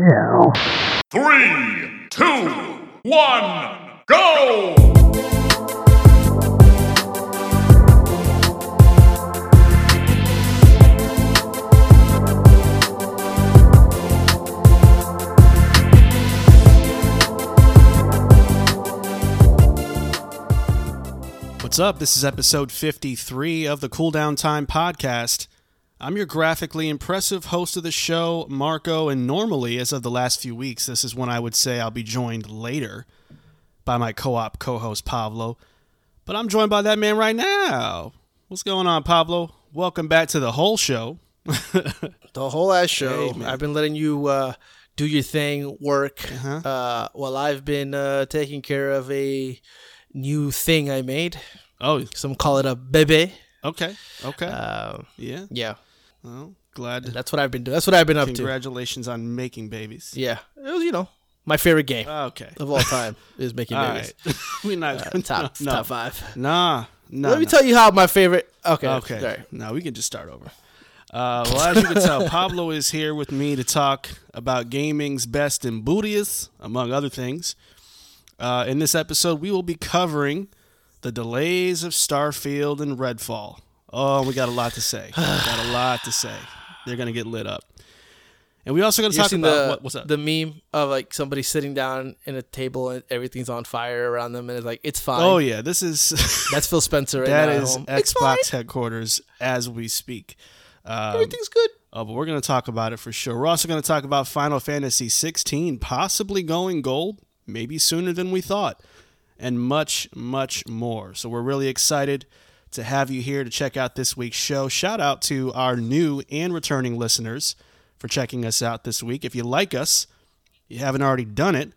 Yeah. Three, two, one, go! What's up? This is episode 53 of the Cool Down Time podcast. I'm your graphically impressive host of the show, Marco, and normally, as of the last few weeks, this is when I would say I'll be joined later by my co op co host, Pablo. But I'm joined by that man right now. What's going on, Pablo? Welcome back to the whole show. the whole ass show. Hey. I've been letting you uh, do your thing, work, Uh-huh. uh, while I've been uh, taking care of a new thing I made. Oh, Some call it a bebe. okay. Okay. Uh, yeah. yeah, Well, glad. that's what I've been doing. That's what I've been up to. Congratulations on making babies. Yeah, it was you know my favorite game Okay. of all time is making All babies. right. We're not Uh, top no. top five. Nah. No. Let me no. tell you how my favorite. Okay, Okay. sorry. Now we can just start over. Uh, well, as you can tell, Pablo is here with me to talk about gaming's best and bootiest, among other things. Uh, in this episode, we will be covering the delays of Starfield and Redfall. Oh, we got a lot to say. got a lot to say. They're gonna get lit up, and we also gonna You talk about the what, what's up. the meme of like somebody sitting down in a table and everything's on fire around them and it's like it's fine. oh yeah, this is That's Phil Spencer. Right that is. Xbox headquarters as we speak. Um, Everything's good. Oh, but we're going to talk about it for sure. We're also going to talk about Final Fantasy 16 possibly going gold, maybe sooner than we thought, and much, much more. So we're really excited to have you here to check out this week's show. Shout out to our new and returning listeners for checking us out this week. If you like us, you haven't already done it,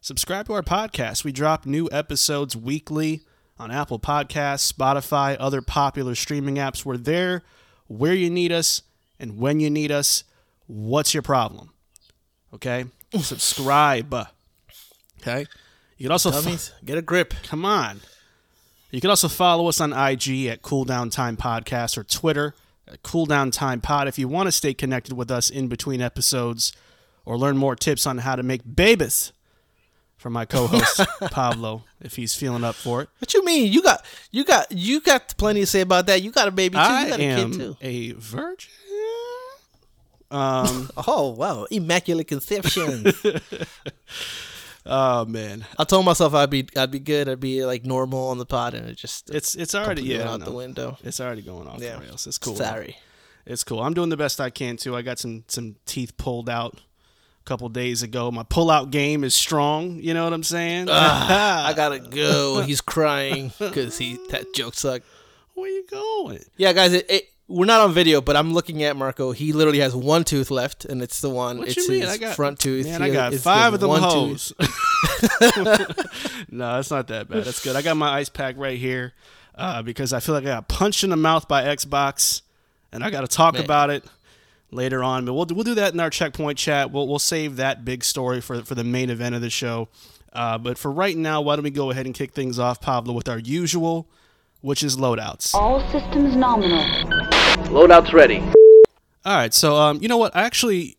subscribe to our podcast. We drop new episodes weekly on Apple Podcasts, Spotify, other popular streaming apps. We're there where you need us and when you need us. What's your problem? Okay? Subscribe. Okay? You can also Dummies, get a grip. Come on. You can also follow us on IG at Cool Down Time Podcast or Twitter at Cool Down Time Pod if you want to stay connected with us in between episodes or learn more tips on how to make babies from my co-host Pablo if he's feeling up for it. What you mean? You got you got you got plenty to say about that. You got a baby too. I you got a am kid too. a virgin. Um. Oh wow, immaculate conception. Oh man, I told myself I'd be I'd be good. I'd be like normal on the pod, and it just it's it's already yeah out the window. It's already going off Yeah. the rails. It's cool. Sorry. It's cool. I'm doing the best I can too. I got some some teeth pulled out a couple days ago. My pull out game is strong. You know what I'm saying? Ah, I gotta go. He's crying because he that joke sucked. Where you going? Yeah, guys, it, it, we're not on video, but I'm looking at Marco. He literally has one tooth left, and it's the one. What it's you mean? his I got front tooth. Man, He I got has- five of them one tooth. no, it's not that bad. That's good. I got my ice pack right here uh, because I feel like I got punched in the mouth by Xbox, and I got to talk Man. about it later on. But we'll we'll do that in our checkpoint chat. We'll we'll save that big story for for the main event of the show. Uh, but for right now, why don't we go ahead and kick things off, Pablo, with our usual, which is loadouts. All systems nominal. Loadout's ready. All right, so um, you know what? Actually,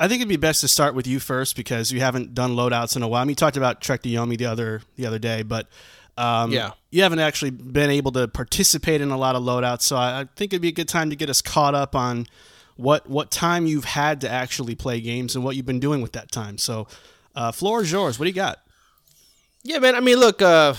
I think it'd be best to start with you first because you haven't done loadouts in a while. I mean, you talked about Trek to Yomi the other the other day, but um, Yeah. you haven't actually been able to participate in a lot of loadouts. So I, I think it'd be a good time to get us caught up on what what time you've had to actually play games and what you've been doing with that time. So, uh, floor is yours. What do you got? Yeah, man. I mean, look, uh,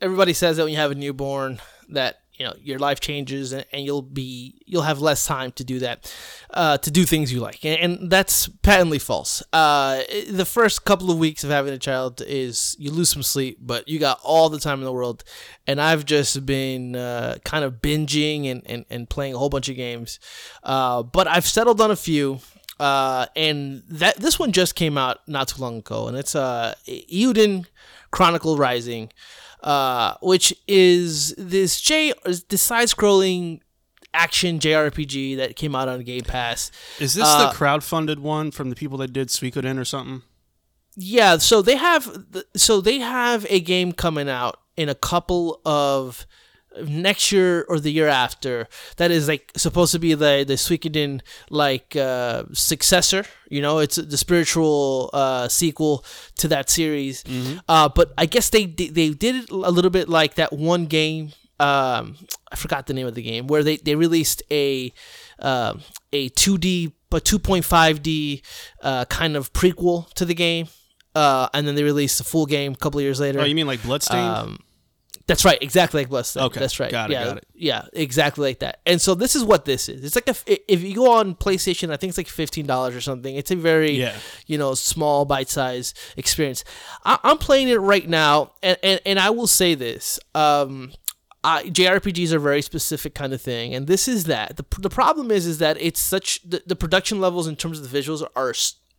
everybody says that when you have a newborn, that you know your life changes and, and you'll be you'll have less time to do that, uh, to do things you like, and, and that's patently false. Uh, the first couple of weeks of having a child is you lose some sleep, but you got all the time in the world, and I've just been uh, kind of binging and, and, and playing a whole bunch of games, uh, but I've settled on a few. Uh, and that this one just came out not too long ago, and it's uh, Eiyuden Chronicle Rising, uh, which is this J this side scrolling action JRPG that came out on Game Pass. Is this Uh, the crowdfunded one from the people that did Suikoden or something? Yeah, so they have so they have a game coming out in a couple of next year or the year after that is like supposed to be the the Suikoden like uh, successor. You know, it's the spiritual uh, sequel to that series. Uh, but I guess they they did it a little bit like that one game. Um, I forgot the name of the game where they they released a um a 2D but 2.5D uh, kind of prequel to the game. Uh, and then they released the full game a couple of years later. Oh, you mean like Bloodstained? Um, that's right, exactly like Bloodstained. Okay, that's right. got it, yeah, got it. yeah, exactly like that. And so this is what this is. It's like a, if you go on PlayStation, I think it's like fifteen dollars or something. It's a very Yeah. you know small bite size experience. I, I'm playing it right now, and, and and I will say this. Um, I, JRPGs are a very specific kind of thing, and this is that. the The problem is, is that it's such the, the production levels in terms of the visuals are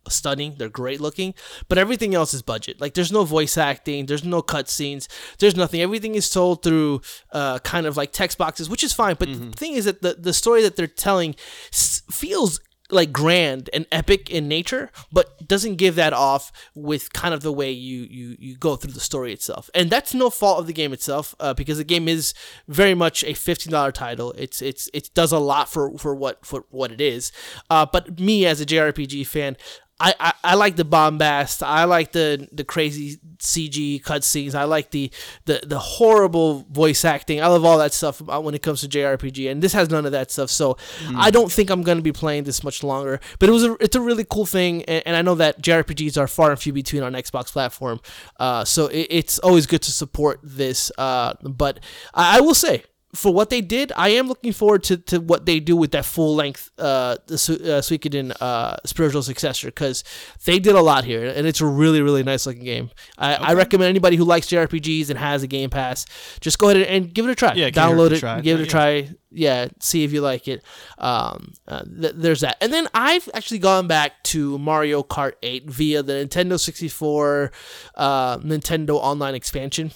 stunning. They're great looking, but everything else is budget. Like there's no voice acting, there's no cutscenes, there's nothing. Everything is told through uh, kind of like text boxes, which is fine. But the thing is that the the story that they're telling s- feels like grand and epic in nature, but doesn't give that off with kind of the way you you you go through the story itself. And that's no fault of the game itself, uh, because the game is very much a fifteen dollar title. It's it's it does a lot for for what for what it is. Uh, but me as a JRPG fan. I, I, I like the bombast. I like the the crazy CG cutscenes. I like the, the the horrible voice acting. I love all that stuff when it comes to JRPG, and this has none of that stuff. So I don't think I'm gonna be playing this much longer. But it was a, it's a really cool thing, and, and I know that JRPGs are far and few between on Xbox platform. Uh, so it, it's always good to support this. Uh, but I, I will say for what they did, I am looking forward to, to what they do with that full length uh, the Su- uh, Suikoden uh, spiritual successor because they did a lot here and it's a really really nice looking game. I, I recommend anybody who likes JRPGs and has a Game Pass just go ahead and give it a try. Yeah, give it a download it, try. give it a try. Yeah, see if you like it. Um, uh, th- there's that, and then I've actually gone back to Mario Kart 8 via the Nintendo 64 uh, Nintendo Online expansion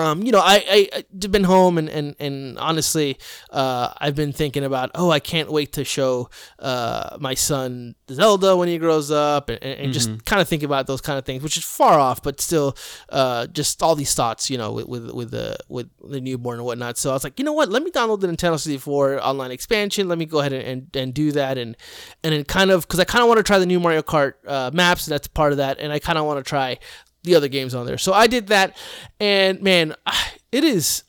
um, you know, I, I I've been home and, and, and honestly, uh, I've been thinking about, oh, I can't wait to show uh, my son Zelda when he grows up and, and just kind of think about those kind of things, which is far off, but still, uh, just all these thoughts, you know, with, with, with the, with the newborn and whatnot. So I was like, you know what, let me download the Nintendo 64 online expansion. Let me go ahead and, and, and do that. And, and then kind of, cause I kind of want to try the new Mario Kart, uh, maps. That's part of that. And I kind of want to try the other games on there. So I did that, and man, it is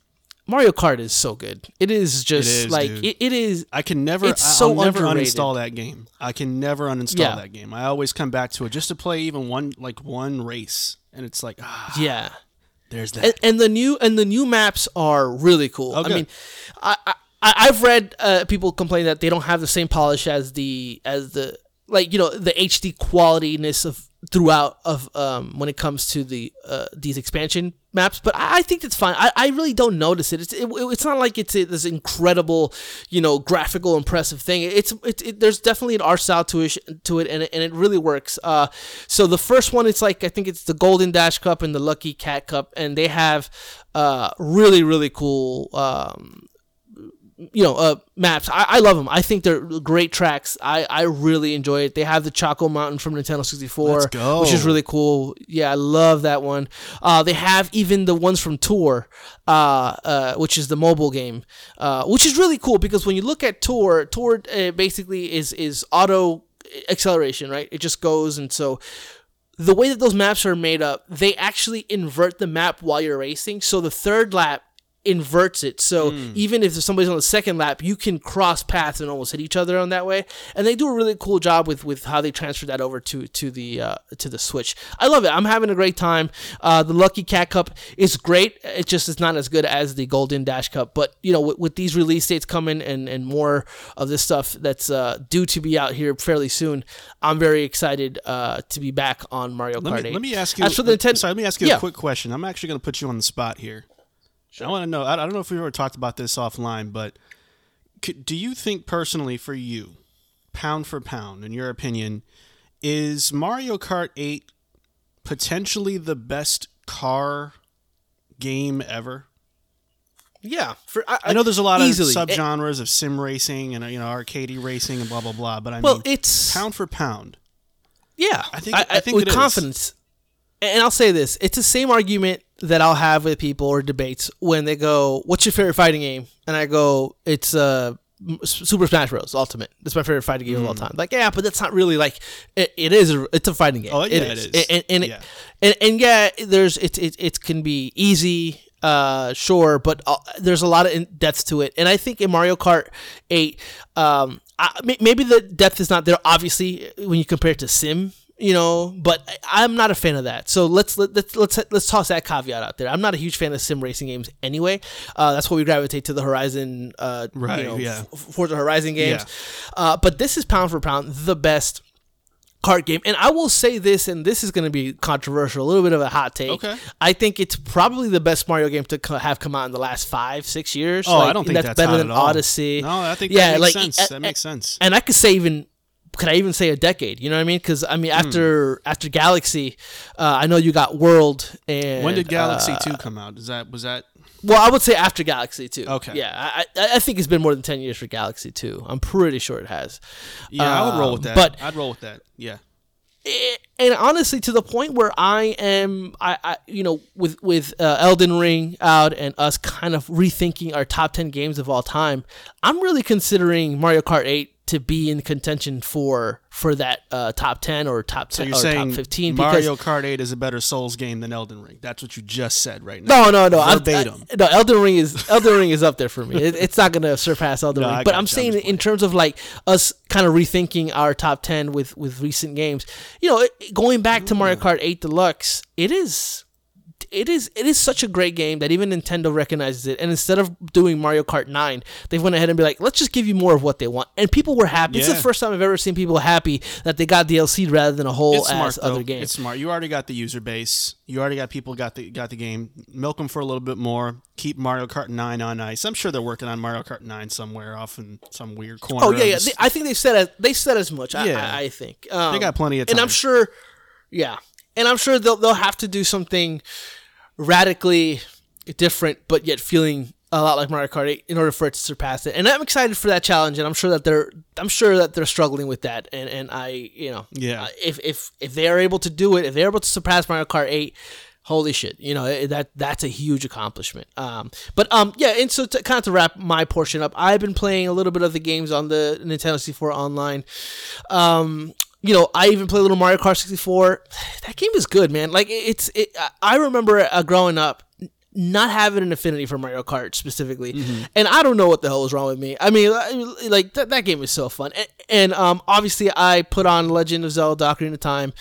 Mario Kart is so good. It is just is, like it, it is. I can never. It's I- so I'll never underrated. uninstall that game. I can never uninstall Yeah. that game. I always come back to it just to play even one like one race, and it's like ah, Yeah, there's that. and, and the new and the new maps are really cool. Oh, I mean, I, I I've read uh, people complain that they don't have the same polish as the as the like you know the HD qualityness of throughout of um when it comes to the uh these expansion maps but i, I think it's fine. I, I really don't notice it. It's it, it's not like it's a, this incredible you know graphical impressive thing. It's it's it, there's definitely an art style to it to it and it, and it really works. Uh so the first one it's like i think it's the golden dash cup and the lucky cat cup and they have uh really really cool um you know, uh, maps. I, I love them. I think they're great tracks. I, I really enjoy it. They have the Choco Mountain from Nintendo 64, Let's go. which is really cool. Yeah, I love that one. Uh, they have even the ones from Tour, uh, uh, which is the mobile game, uh, which is really cool because when you look at Tour, Tour uh, basically is is auto acceleration, right? It just goes and so the way that those maps are made up, they actually invert the map while you're racing. So the third lap inverts it. So even if somebody's on the second lap, you can cross paths and almost hit each other on that way. And they do a really cool job with, with how they transfer that over to to the uh, to the Switch. I love it. I'm having a great time. Uh, the Lucky Cat Cup is great. It just is not as good as the Golden Dash Cup. But you know, with, with these release dates coming and and more of this stuff that's uh, due to be out here fairly soon, I'm very excited uh, to be back on Mario Kart let 8. me, let me ask you. As for the Nintendo, sorry, let me ask you yeah. a quick question. I'm actually going to put you on the spot here. I want to know. I I don't know if we've ever talked about this offline, but do you think personally, for you, pound for pound, in your opinion, is Mario Kart 8 potentially the best car game ever? Yeah, for I, I know there's a lot easily. of subgenres of sim racing and you know arcadey racing and blah blah blah, but I Well, mean, it's pound for pound. yeah. I think- I think with it is. And I'll say this: it's the same argument that I'll have with people or debates when they go, "What's your favorite fighting game?" and I go, "It's uh." Super Smash Bros. Ultimate. That's my favorite fighting game of all time. Like, yeah, but that's not really like it, it is. A, it's a fighting game. Oh, yeah, it is. it is. And, and, Yeah. and, and yeah, there's it. It, it can be easy, uh, sure, but uh, there's a lot of in- depth to it. And I think in Mario Kart Eight, um, I, maybe the depth is not there. Obviously, when you compare it to Sim, you know, but I'm not a fan of that. So let's let, let's let's let's toss that caveat out there. I'm not a huge fan of sim racing games anyway. Uh, that's why we gravitate to the Horizon, uh, Right, You know, yeah. F- Forza Horizon games. Yeah. Uh, but this is pound for pound the best kart game. And I will say this, and this is going to be controversial, a little bit of a hot take. Okay. I think it's probably the best Mario game to co- have come out in the last five, six years. Oh, Like, I don't think that's, better hot than at all. Odyssey. No, I think Yeah, that makes like, sense. that makes sense. And I could say even. Could I even say a decade? You know what I mean? Because I Hmm. mean, after after Galaxy, uh, I know you got World and When did Galaxy uh, Two come out? Is that was that? well, I would say after Galaxy Two. Okay. Yeah, I, I think it's been more than ten years for Galaxy Two. I'm pretty sure it has. Yeah, I would roll with Um, that. but- I'd roll with that. Yeah. Eh, and honestly to the point where i am i, I you know with with uh, elden ring out and us kind of rethinking our top 10 games of all time i'm really considering mario kart 8 to be in contention for for that uh, top 10 or top 10 So or saying top 15 Mario Kart 8 is a better Souls game than Elden Ring? That's what you just said right now. no, no, no. Verbatim. I, no, Elden Ring is Elden Ring is up there for me. It, it's not gonna surpass Elden No, Ring. But I'm you. I'm saying in terms of like us kind of rethinking our top ten with with recent games. You know, it, going back to Mario Kart 8 Deluxe, it is. It is it is such a great game that even Nintendo recognizes it, and instead of doing Mario Kart Nine, they went ahead and be like, "Let's just give you more of what they want." And people were happy. It's the first time I've ever seen people happy that they got DLC rather than a whole smart ass though. other game. It's smart. You already got the user base. You already got people got the got the game. Milk them for a little bit more. Keep Mario Kart 9 on ice. I'm sure they're working on Mario Kart 9 somewhere off in some weird corner. Oh yeah, yeah. They, I think they've said as they said as much. I, Yeah. I, I think um, They got plenty of and I'm sure, yeah, and I'm sure they'll they'll have to do something radically different, but yet feeling a lot like Mario Kart 8 in order for it to surpass it. And I'm excited for that challenge, and I'm sure that they're I'm sure that they're struggling with that. And and I you know Yeah. if if if they are able to do it, if they're able to surpass Mario Kart 8. Holy shit! You know that that's a huge accomplishment. Um, but um, yeah, and so to kind of to wrap my portion up, I've been playing a little bit of the games on the Nintendo 64 online. Um, you know, I even play a little Mario Kart 64. That game is good, man. Like it's it. I- remember uh, growing up not having an affinity for Mario Kart specifically, and I don't know what the hell is wrong with me. I mean, like that, that game is so fun, and, and um, obviously I put on Legend of Zelda: Ocarina of Time.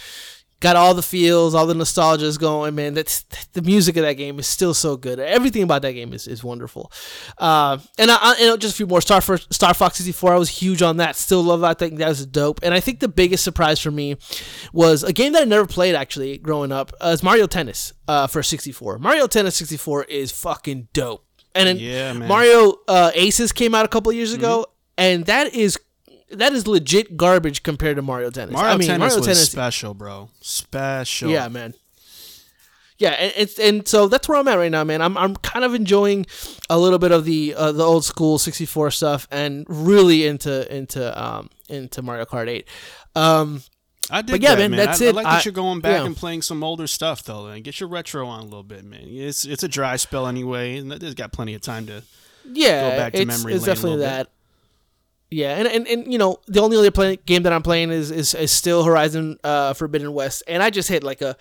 Got all the feels, all the nostalgia's going, man. That's the music of that game is still so good. Everything about that game is, is wonderful. Uh, and I, I, and just a few more. Star for, Star Fox 64, I was huge on that. Still love that. I think that was dope. And I think the biggest surprise for me was a game that I never played actually growing up. Uh, is Mario Tennis uh, for 64. Mario Tennis 64 is fucking dope. And then Yeah. Mario uh, Aces came out a couple years ago, and that is that is legit garbage compared to Mario Tennis. Mario I mean, Tennis Mario was Tennis special, bro. Special. yeah, man. Yeah, and it's and so that's where I'm at right now, man. I'm I'm kind of enjoying a little bit of the uh, the old school 64 stuff and really into into um into Mario Kart 8. Um I did But yeah, that, man, man. that's I, I it. like that I- you're going back yeah. and playing some older stuff though, and get your retro on a little bit, man. It's it's a dry spell anyway, and there's got plenty of time to. yeah, Go back to it's, memory it's definitely little bit. Yeah, and, and, and you know the only other play, game that I'm playing is, is is still Horizon uh, Forbidden West, and I just hit like a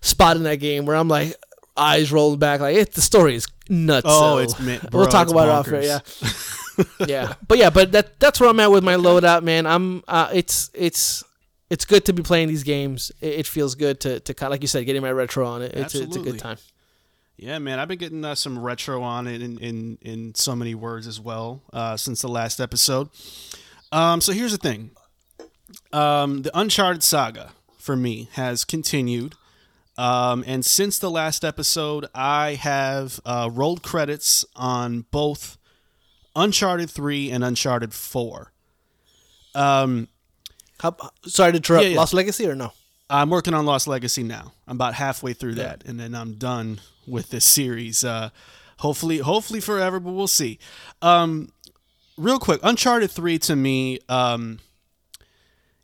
spot in that game where I'm like eyes rolled back, like it, the story is nuts. Oh, so it's bro, we'll talk about it off. Yeah, yeah, but yeah, but that that's where I'm at with my loadout, man. I'm uh, it's it's it's good to be playing these games. It, it feels good to to kind of, like you said, getting my retro on it. It's it's a good time. Yeah, man, I've been getting uh, some retro on it in, in in so many words as well uh, since the last episode. Um, so here's the thing: um, the Uncharted saga for me has continued, um, and since the last episode, I have uh, rolled credits on both Uncharted Three and Uncharted Four. Um, How, sorry to interrupt. Yeah, yeah. Lost Legacy or no? I'm working on Lost Legacy now. I'm about halfway through that, and then I'm done with this series. Uh, hopefully, hopefully forever, but we'll see. Um, real quick, Uncharted Three to me, um,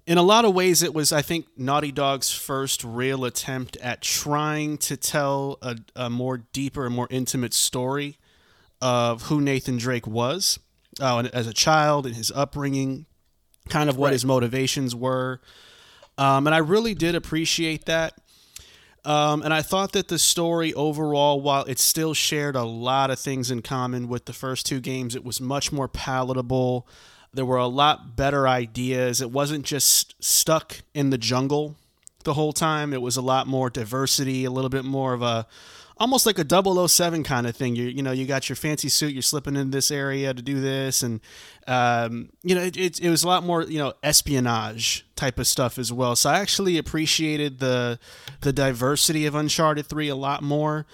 in a lot of ways, it was, I think, Naughty Dog's first real attempt at trying to tell a, a more deeper and more intimate story of who Nathan Drake was uh, as a child and his upbringing, kind of what Right. his motivations were. Um, and I really did appreciate that. Um, and I thought that the story overall, while it still shared a lot of things in common with the first two games, it was much more palatable. There were a lot better ideas. It wasn't just stuck in the jungle the whole time. It was a lot more diversity, a little bit more of a almost like a 007 kind of thing. You you know, you got your fancy suit, you're slipping in this area to do this and um, you know, it, it, it was a lot more, you know, espionage type of stuff as well. So I actually appreciated the the diversity of Uncharted 3 a lot more.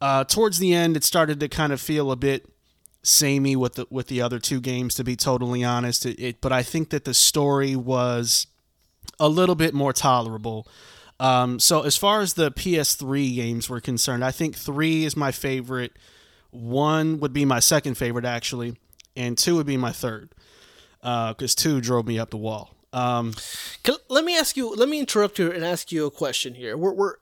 Uh, towards the end, it started to kind of feel a bit samey with the with the other two games. To be totally honest, it, it but I think that the story was a little bit more tolerable. Um, so as far as the PS3 games were concerned, I think three is my favorite. One would be my second favorite actually, and two would be my third. Because two drove me up the wall. Um, let me ask you. Let me interrupt you and ask you a question here. We're, we're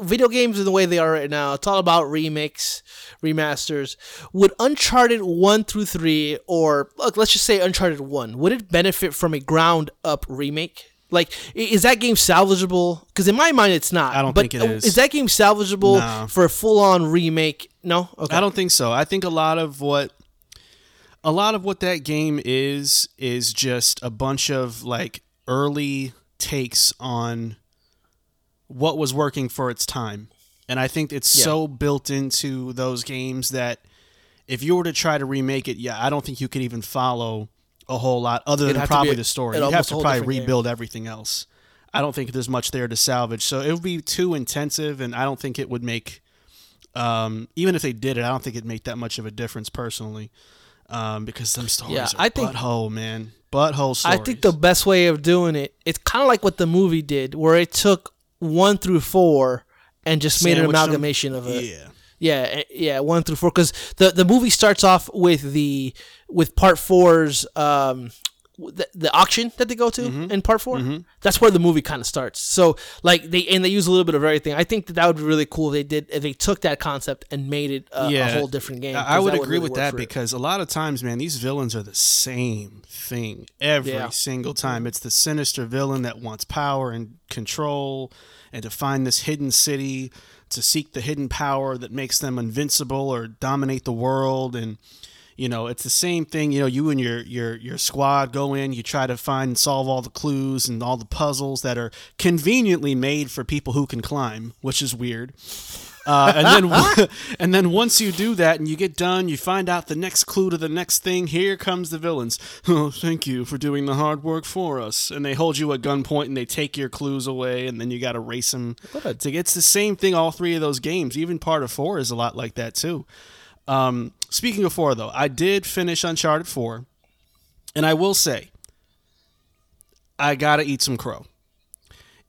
video games in the way they are right now. It's all about remakes, remasters. Would Uncharted one through three, or look, let's just say Uncharted one, would it benefit from a ground up remake? Like, is that game salvageable? Because in my mind, it's not. I don't but think it uh, is. Is that game salvageable No. for a full on remake? No. Okay. I don't think so. I think a lot of what a lot of what that game is is just a bunch of like early takes on what was working for its time. And I think it's Yeah. so built into those games that if you were to try to remake it, yeah, I don't think you could even follow a whole lot other It'd than have to be probably a- the story. You'd have to probably different game. rebuild everything else. I don't think there's much there to salvage. So it would be too intensive and I don't think it would make um, even if they did it, I don't think it'd make that much of a difference personally. Um, because them stories Yeah, are I think- butthole, man. Butthole I think the best way of doing it, it's kind of like what the movie did, where it took one through four and just made an Sandwiched them? amalgamation of it. Yeah. Yeah, eh, yeah, one through four. Because the the movie starts off with the with part four's um the, the auction that they go to Mm-hmm. in part 4 That's where the movie kind of starts. So like they and they use a little bit of everything. I think that that would be really cool. If they did if they took that concept and made it a, a whole different game. I- would agree really with that for it. because a lot of times, man, these villains are the same thing every Yeah. single time. It's the sinister villain that wants power and control and to find this hidden city, to seek the hidden power that makes them invincible or dominate the world and you know, it's the same thing. You know, you and your your your squad go in, you try to find and solve all the clues and all the puzzles that are conveniently made for people who can climb, which is weird. Uh, and then and then once you do that and you get done, you find out the next clue to the next thing. Here comes the villains. Oh, thank you for doing the hard work for us. And they hold you at gunpoint and they take your clues away, and then you got to race them. To it's the same thing. All three of those games, even part of four, is a lot like that too. Um, speaking of four, though, I did finish Uncharted four, and I will say, I gotta eat some crow.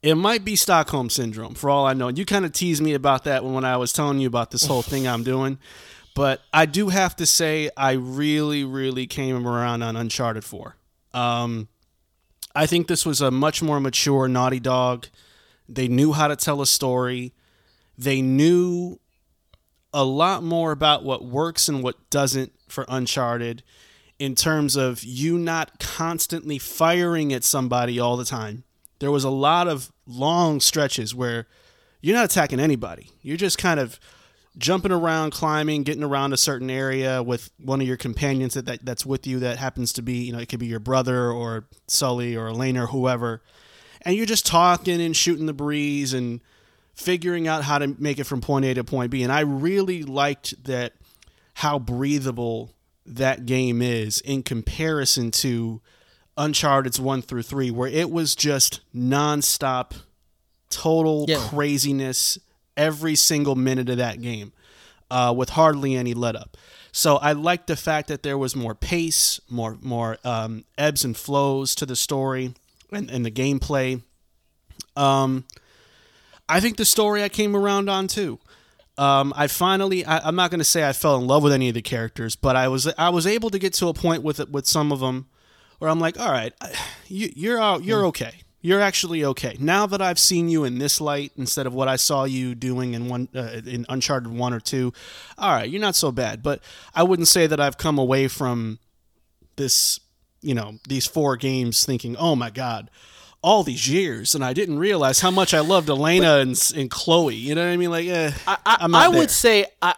It might be Stockholm syndrome for all I know. You kind of teased me about that when I was telling you about this whole thing I'm doing. But I do have to say, I really, really came around on Uncharted 4. Um, I think this was a much more mature Naughty Dog. They knew how to tell a story. They knew a lot more about what works and what doesn't for Uncharted in terms of you not constantly firing at somebody all the time. There was a lot of long stretches where you're not attacking anybody. You're just kind of jumping around, climbing, getting around a certain area with one of your companions that, that that's with you that happens to be, you know, it could be your brother or Sully or Elena or whoever. And you're just talking and shooting the breeze and figuring out how to make it from point A to point B. And I really liked that how breathable that game is in comparison to Uncharted's 1 through 3, where it was just nonstop, total Yeah. craziness every single minute of that game uh, with hardly any let up. So I liked the fact that there was more pace, more more um, ebbs and flows to the story and, and the gameplay. Um, I think the story I came around on too. Um, I finally, I, I'm not going to say I fell in love with any of the characters, but I was I was able to get to a point with it with some of them where I'm like, all right, you, you're out, you're okay. You're actually okay now that I've seen you in this light instead of what I saw you doing in one uh, in Uncharted one or two. All right, you're not so bad, but I wouldn't say that I've come away from this, you know, these four games thinking, oh my god, all these years, and I didn't realize how much I loved Elena and, and Chloe. You know what I mean? Like, eh, I, I, I would say I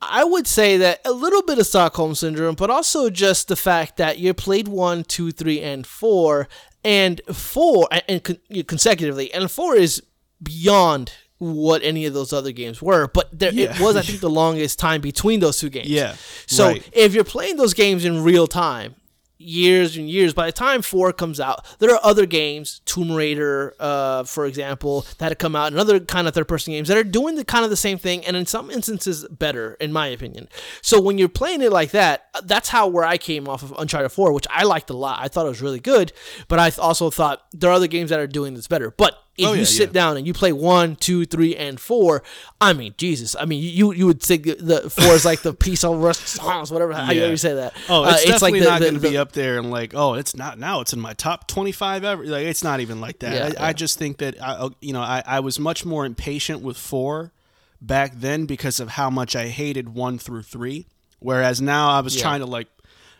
I would say that a little bit of Stockholm syndrome, but also just the fact that you played one, two, three, and four, and four and, con- consecutively, and four is beyond what any of those other games were. But there, Yeah. it was, I think, the longest time between those two games. Yeah, So right. if you're playing those games in real time, years and years. By the time four comes out, there are other games, Tomb Raider, uh, for example, that have come out, and other kind of third-person games that are doing the kind of the same thing, and in some instances better, in my opinion. So when you're playing it like that, that's how where I came off of Uncharted Four, which I liked a lot. I thought it was really good, but I also thought there are other games that are doing this better. But if Oh, you yeah, sit yeah. down and you play one, two, three, and four, I mean, Jesus, I mean, you you would think the four is like the piece of rust songs, whatever how you Yeah. ever say that. Oh, Uh, it's, definitely the- not going to be up there and like, oh, it's not now. It's in my top twenty-five ever. Like, it's not even like that. I. I just think that I, uh, you know, I, I was much more impatient with four back then because of how much I hated one through three. Whereas now I was trying to like,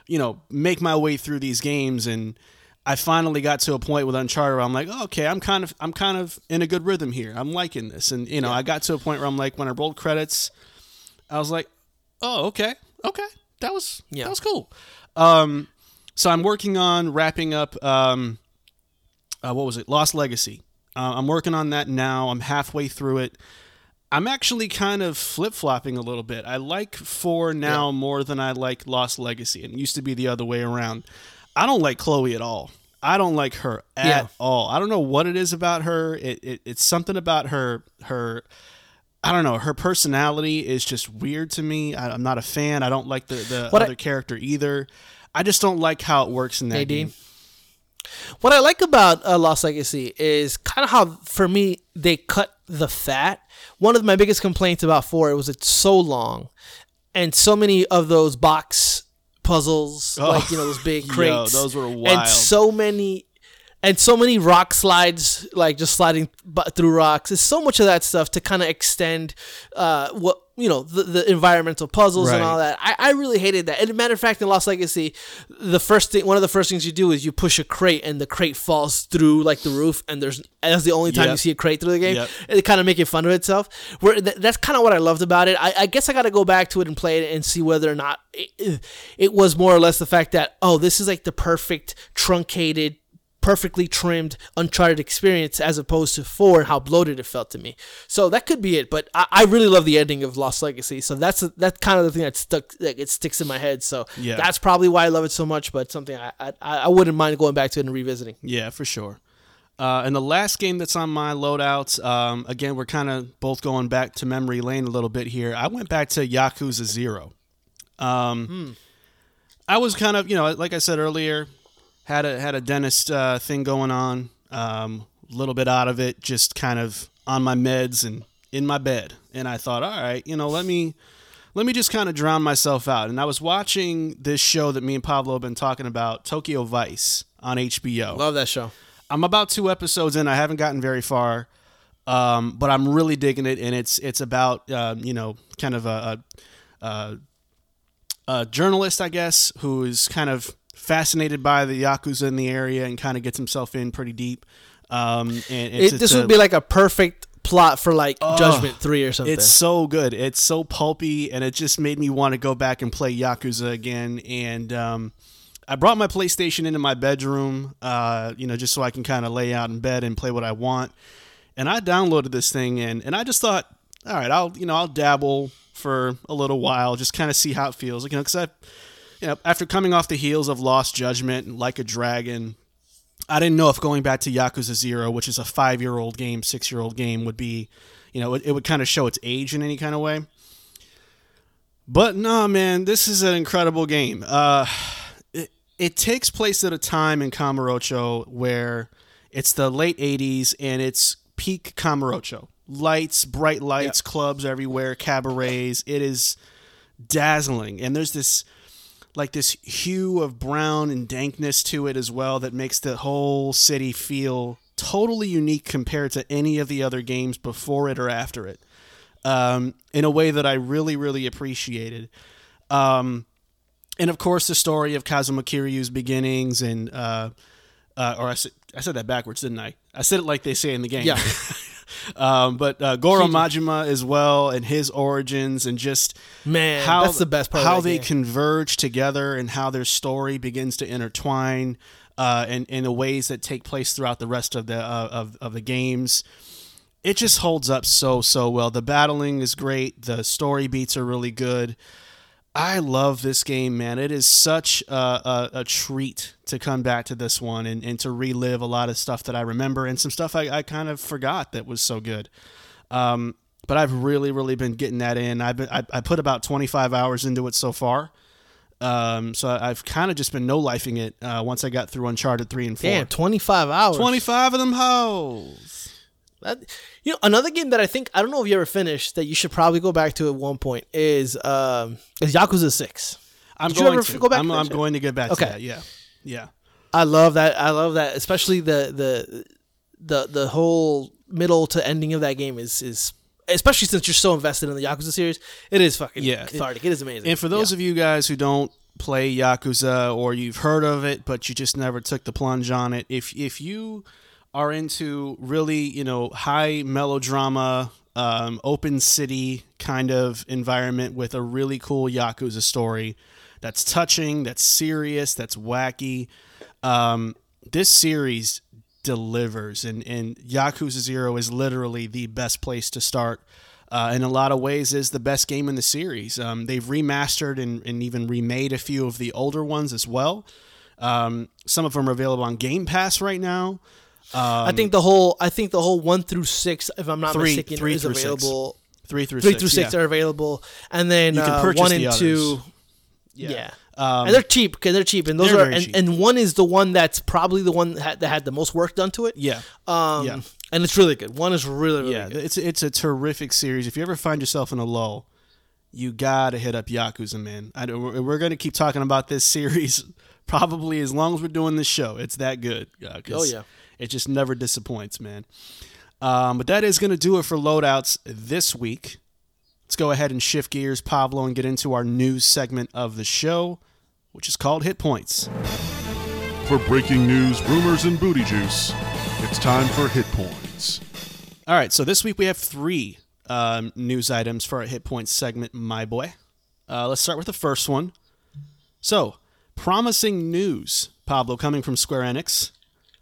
you know, make my way through these games and. I finally got to a point with Uncharted where I'm like, oh, okay, I'm kind of, I'm kind of in a good rhythm here. I'm liking this, and you know, I got to a point where I'm like, when I rolled credits, I was like, oh, okay, okay, that was, Yeah. that was cool. Um, so I'm working on wrapping up. Um, uh, what was it? Lost Legacy. Uh, I'm working on that now. I'm halfway through it. I'm actually kind of flip flopping a little bit. I like four now more than I like Lost Legacy. It used to be the other way around. I don't like Chloe at all. I don't like her at Yeah. all. I don't know what it is about her. It, it it's something about her her I don't know. Her personality is just weird to me. I, I'm not a fan. I don't like the, the What I- other character either. I just don't like how it works in that Nadine? game. What I like about uh, Lost Legacy is kind of how, for me, they cut the fat. One of my biggest complaints about four it was it's so long, and so many of those box puzzles, Oh, like you know those big yo, crates, those were wild. and so many. And so many rock slides, like just sliding through rocks. There's so much of that stuff to kind of extend uh, what you know the, the environmental puzzles and all that. I, I really hated that. And a matter of fact, in Lost Legacy, the first thing, one of the first things you do is you push a crate, and the crate falls through like the roof, and there's that's the only time you see a crate through the game. Yep. It kind of making fun of itself. Where th- that's kind of what I loved about it. I, I guess I got to go back to it and play it and see whether or not it, it was more or less the fact that oh, this is like the perfect truncated. Perfectly trimmed Uncharted experience as opposed to four and how bloated it felt to me. So that could be it, but I, I really love the ending of Lost Legacy. So that's that's kind of the thing that stuck that it sticks in my head. So Yeah. that's probably why I love it so much. But something I I, I wouldn't mind going back to it and revisiting. Yeah, for sure. Uh, and the last game that's on my loadouts, um, again, we're kind of both going back to memory lane a little bit here. I went back to Yakuza Zero. Um, I was kind of, you know, like I said earlier, had a had a dentist uh, thing going on. Um, a little bit out of it, just kind of on my meds and in my bed. And I thought, all right, you know, let me let me just kind of drown myself out. And I was watching this show that me and Pablo have been talking about, Tokyo Vice on HBO. Love that show. I'm about two episodes in. I haven't gotten very far, um, but I'm really digging it, and it's it's about um, you know kind of a, a, a, a journalist, I guess, who is kind of fascinated by the yakuza in the area and kind of gets himself in pretty deep. Um, and it's, It, this it's a- would be like a perfect plot for like Judgment Three or something. it's so good. It's so pulpy, and it just made me want to go back and play Yakuza again. And um, I brought my PlayStation into my bedroom, uh, you know, just so I can kind of lay out in bed and play what I want. And I downloaded this thing, and and I just thought, all right, I'll you know I'll dabble for a little while, just kind of see how it feels, you know, because I, you know, after coming off the heels of Lost Judgment and Like a Dragon. I didn't know if going back to Yakuza Zero, which is a five year old game, six year old game, would be, you know, it, it would kind of show its age in any kind of way. But no, man, this is an incredible game. Uh, it, it takes place at a time in Kamurocho where it's the late 80s and it's peak Kamurocho. Lights, bright lights, clubs everywhere, cabarets. It is dazzling. And there's this like this hue of brown and dankness to it as well that makes the whole city feel totally unique compared to any of the other games before it or after it. Um, in a way that I really, really appreciated. Um, and of course, the story of Kazuma Kiryu's beginnings and, uh, uh, or I said, I said that backwards, didn't I? I said it like they say in the game. Yeah. um, but uh, Goro Majima as well and his origins and just Man, how that's the best part. how they converge together and how their story begins to intertwine uh, and in the ways that take place throughout the rest of the uh, of, of the games. It just holds up so so well. The battling is great. The story beats are really good. I love this game man. It is such a, a, a treat to come back to this one and, and to relive a lot of stuff that i remember and some stuff i, I kind of forgot that was so good um, but I've really, really been getting that in. I've been, I, I put about 25 hours into it so far. Um, so I've kind of just been no lifing it uh, once I got through Uncharted 3 and 4. Damn, 25 hours. 25 of them hoes. That, you know, another game that I think I don't know if you ever finished that you should probably go back to at one point is um is Yakuza Six. I'm Did going to. go back I'm, and I'm going to get back Okay. to that. Yeah. Yeah. I love that. I love that, especially the the the the whole middle to ending of that game is is especially since you're so invested in the Yakuza series. It is fucking Yeah. cathartic. it is amazing. And for those of you guys who don't play Yakuza or you've heard of it but you just never took the plunge on it, if if you are into really, you know, high melodrama, um, open city kind of environment with a really cool Yakuza story that's touching, that's serious, that's wacky, um, this series delivers and, and Yakuza Zero is literally the best place to start. Uh, in a lot of ways, is the best game in the series. Um, they've remastered and, and even remade a few of the older ones as well. Um, some of them are available on Game Pass right now. I think the whole I think the whole one through six, if I'm not Three- mistaken, three is through six. available. Three through Three six, through six yeah. are available, and then You can uh, purchase one the and others. two. Yeah. Yeah. Um, and they're cheap because they're cheap, and those They're and, cheap. and one is the one that's probably the one that had, that had the most work done to it. yeah. Um, Yeah. and it's really good. One is really really yeah, good. it's it's a terrific series. If you ever find yourself in a lull, you gotta hit up Yakuza, man. I, we're we're gonna keep talking about this series probably as long as we're doing this show. It's that good. Uh, Oh, yeah. it just never disappoints, man. Um, but that is gonna do it for loadouts this week. Let's go ahead and shift gears, Pablo, and get into our news segment of the show, which is called Hit Points. For breaking news, rumors, and booty juice, it's time for Hit Points. All right, so this week we have three um, news items for our hit points segment, my boy. Uh, let's start with the first one. So, promising news, Pablo, coming from Square Enix,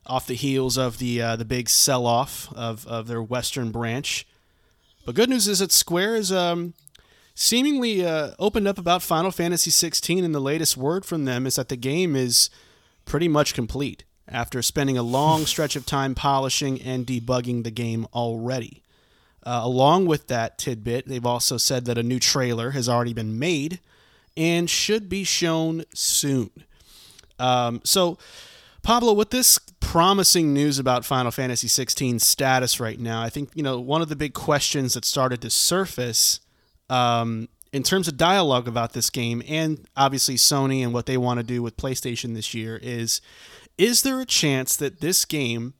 off the heels of the uh, the big sell off of, of their Western branch. But good news is that Square is um, seemingly uh, opened up about Final Fantasy 16, and the latest word from them is that the game is pretty much complete after spending a long stretch of time polishing and debugging the game already. Uh, along with that tidbit, they've also said that a new trailer has already been made and should be shown soon. Um, so, Pablo, with this promising news about Final Fantasy 16 status right now, I think you know one of the big questions that started to surface um, in terms of dialogue about this game, and obviously Sony and what they want to do with PlayStation this year is: is there a chance that this game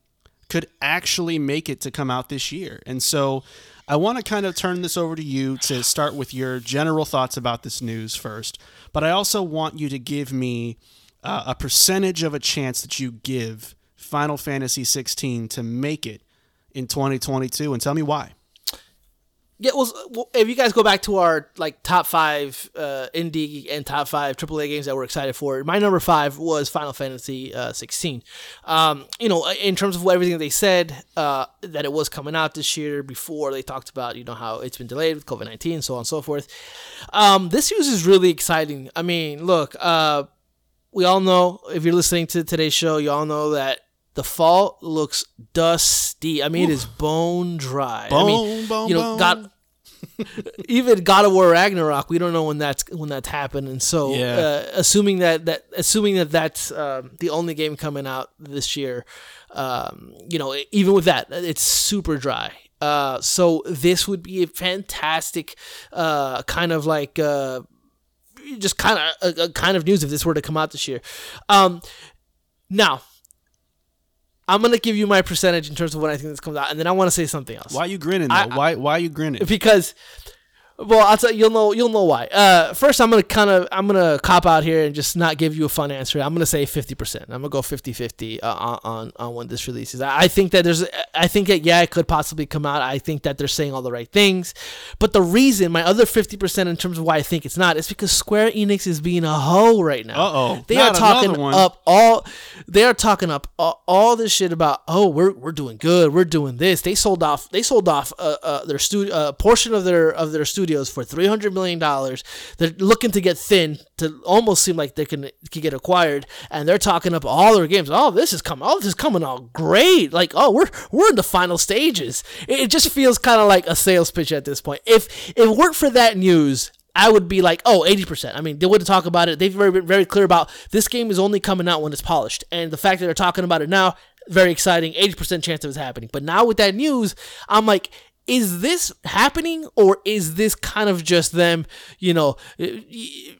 could actually make it to come out this year? And so, I want to kind of turn this over to you to start with your general thoughts about this news first, but I also want you to give me uh, a percentage of a chance that you give Final Fantasy 16 to make it in 2022 and tell me why. Yeah, well, if you guys go back to our like top five uh, indie and top five AAA games that we're excited for, my number five was Final Fantasy uh, 16. Um, you know, in terms of what everything they said uh, that it was coming out this year. Before they talked about you know how it's been delayed with COVID 19, so on and so forth. Um, this news is really exciting. I mean, look, uh, we all know if you're listening to today's show, you all know that. The fall looks dusty. I mean, it is bone dry. I mean, Bone, bone, you know, bone. God, even God of War Ragnarok, we don't know when that's when that's happened, and so Yeah. uh, assuming that that assuming that that's um, the only game coming out this year, um, you know, even with that, it's super dry. Uh, so this would be a fantastic uh, kind of like. Uh, just kind of a, kind of news if this were to come out this year. Um, now, I'm gonna give you my percentage in terms of when I think this comes out, and then I want to say something else. Why are you grinning though? I- why why are you grinning? Because, well, I'll tell you, you'll know you'll know why. Uh, first, I'm gonna kind of I'm gonna cop out here and just not give you a fun answer. I'm gonna say 50. percent I'm gonna go 50-50 uh, on on on when this releases. I, I think that there's I think that yeah, it could possibly come out. I think that they're saying all the right things, but the reason my other 50 percent in terms of why I think it's not is because Square Enix is being a hoe right now. Uh-oh. they Not are talking up all they are talking up all, all this shit about oh we're we're doing good we're doing this they sold off they sold off uh, uh, their studio a portion of their of their studios for 300 million dollars they're looking to get thin to almost seem like they can can get acquired and they're talking up all their games oh this is coming oh this is coming out great like oh we're we're in the final stages it, it just feels kind of like a sales pitch at this point if if it weren't for that news I would be like, oh, 80%. I mean, they wouldn't talk about it. They've very, been very clear about this game is only coming out when it's polished. And the fact that they're talking about it now, very exciting. 80% chance of it's happening. But now with that news, I'm like, is this happening or is this kind of just them, you know, eh, eh,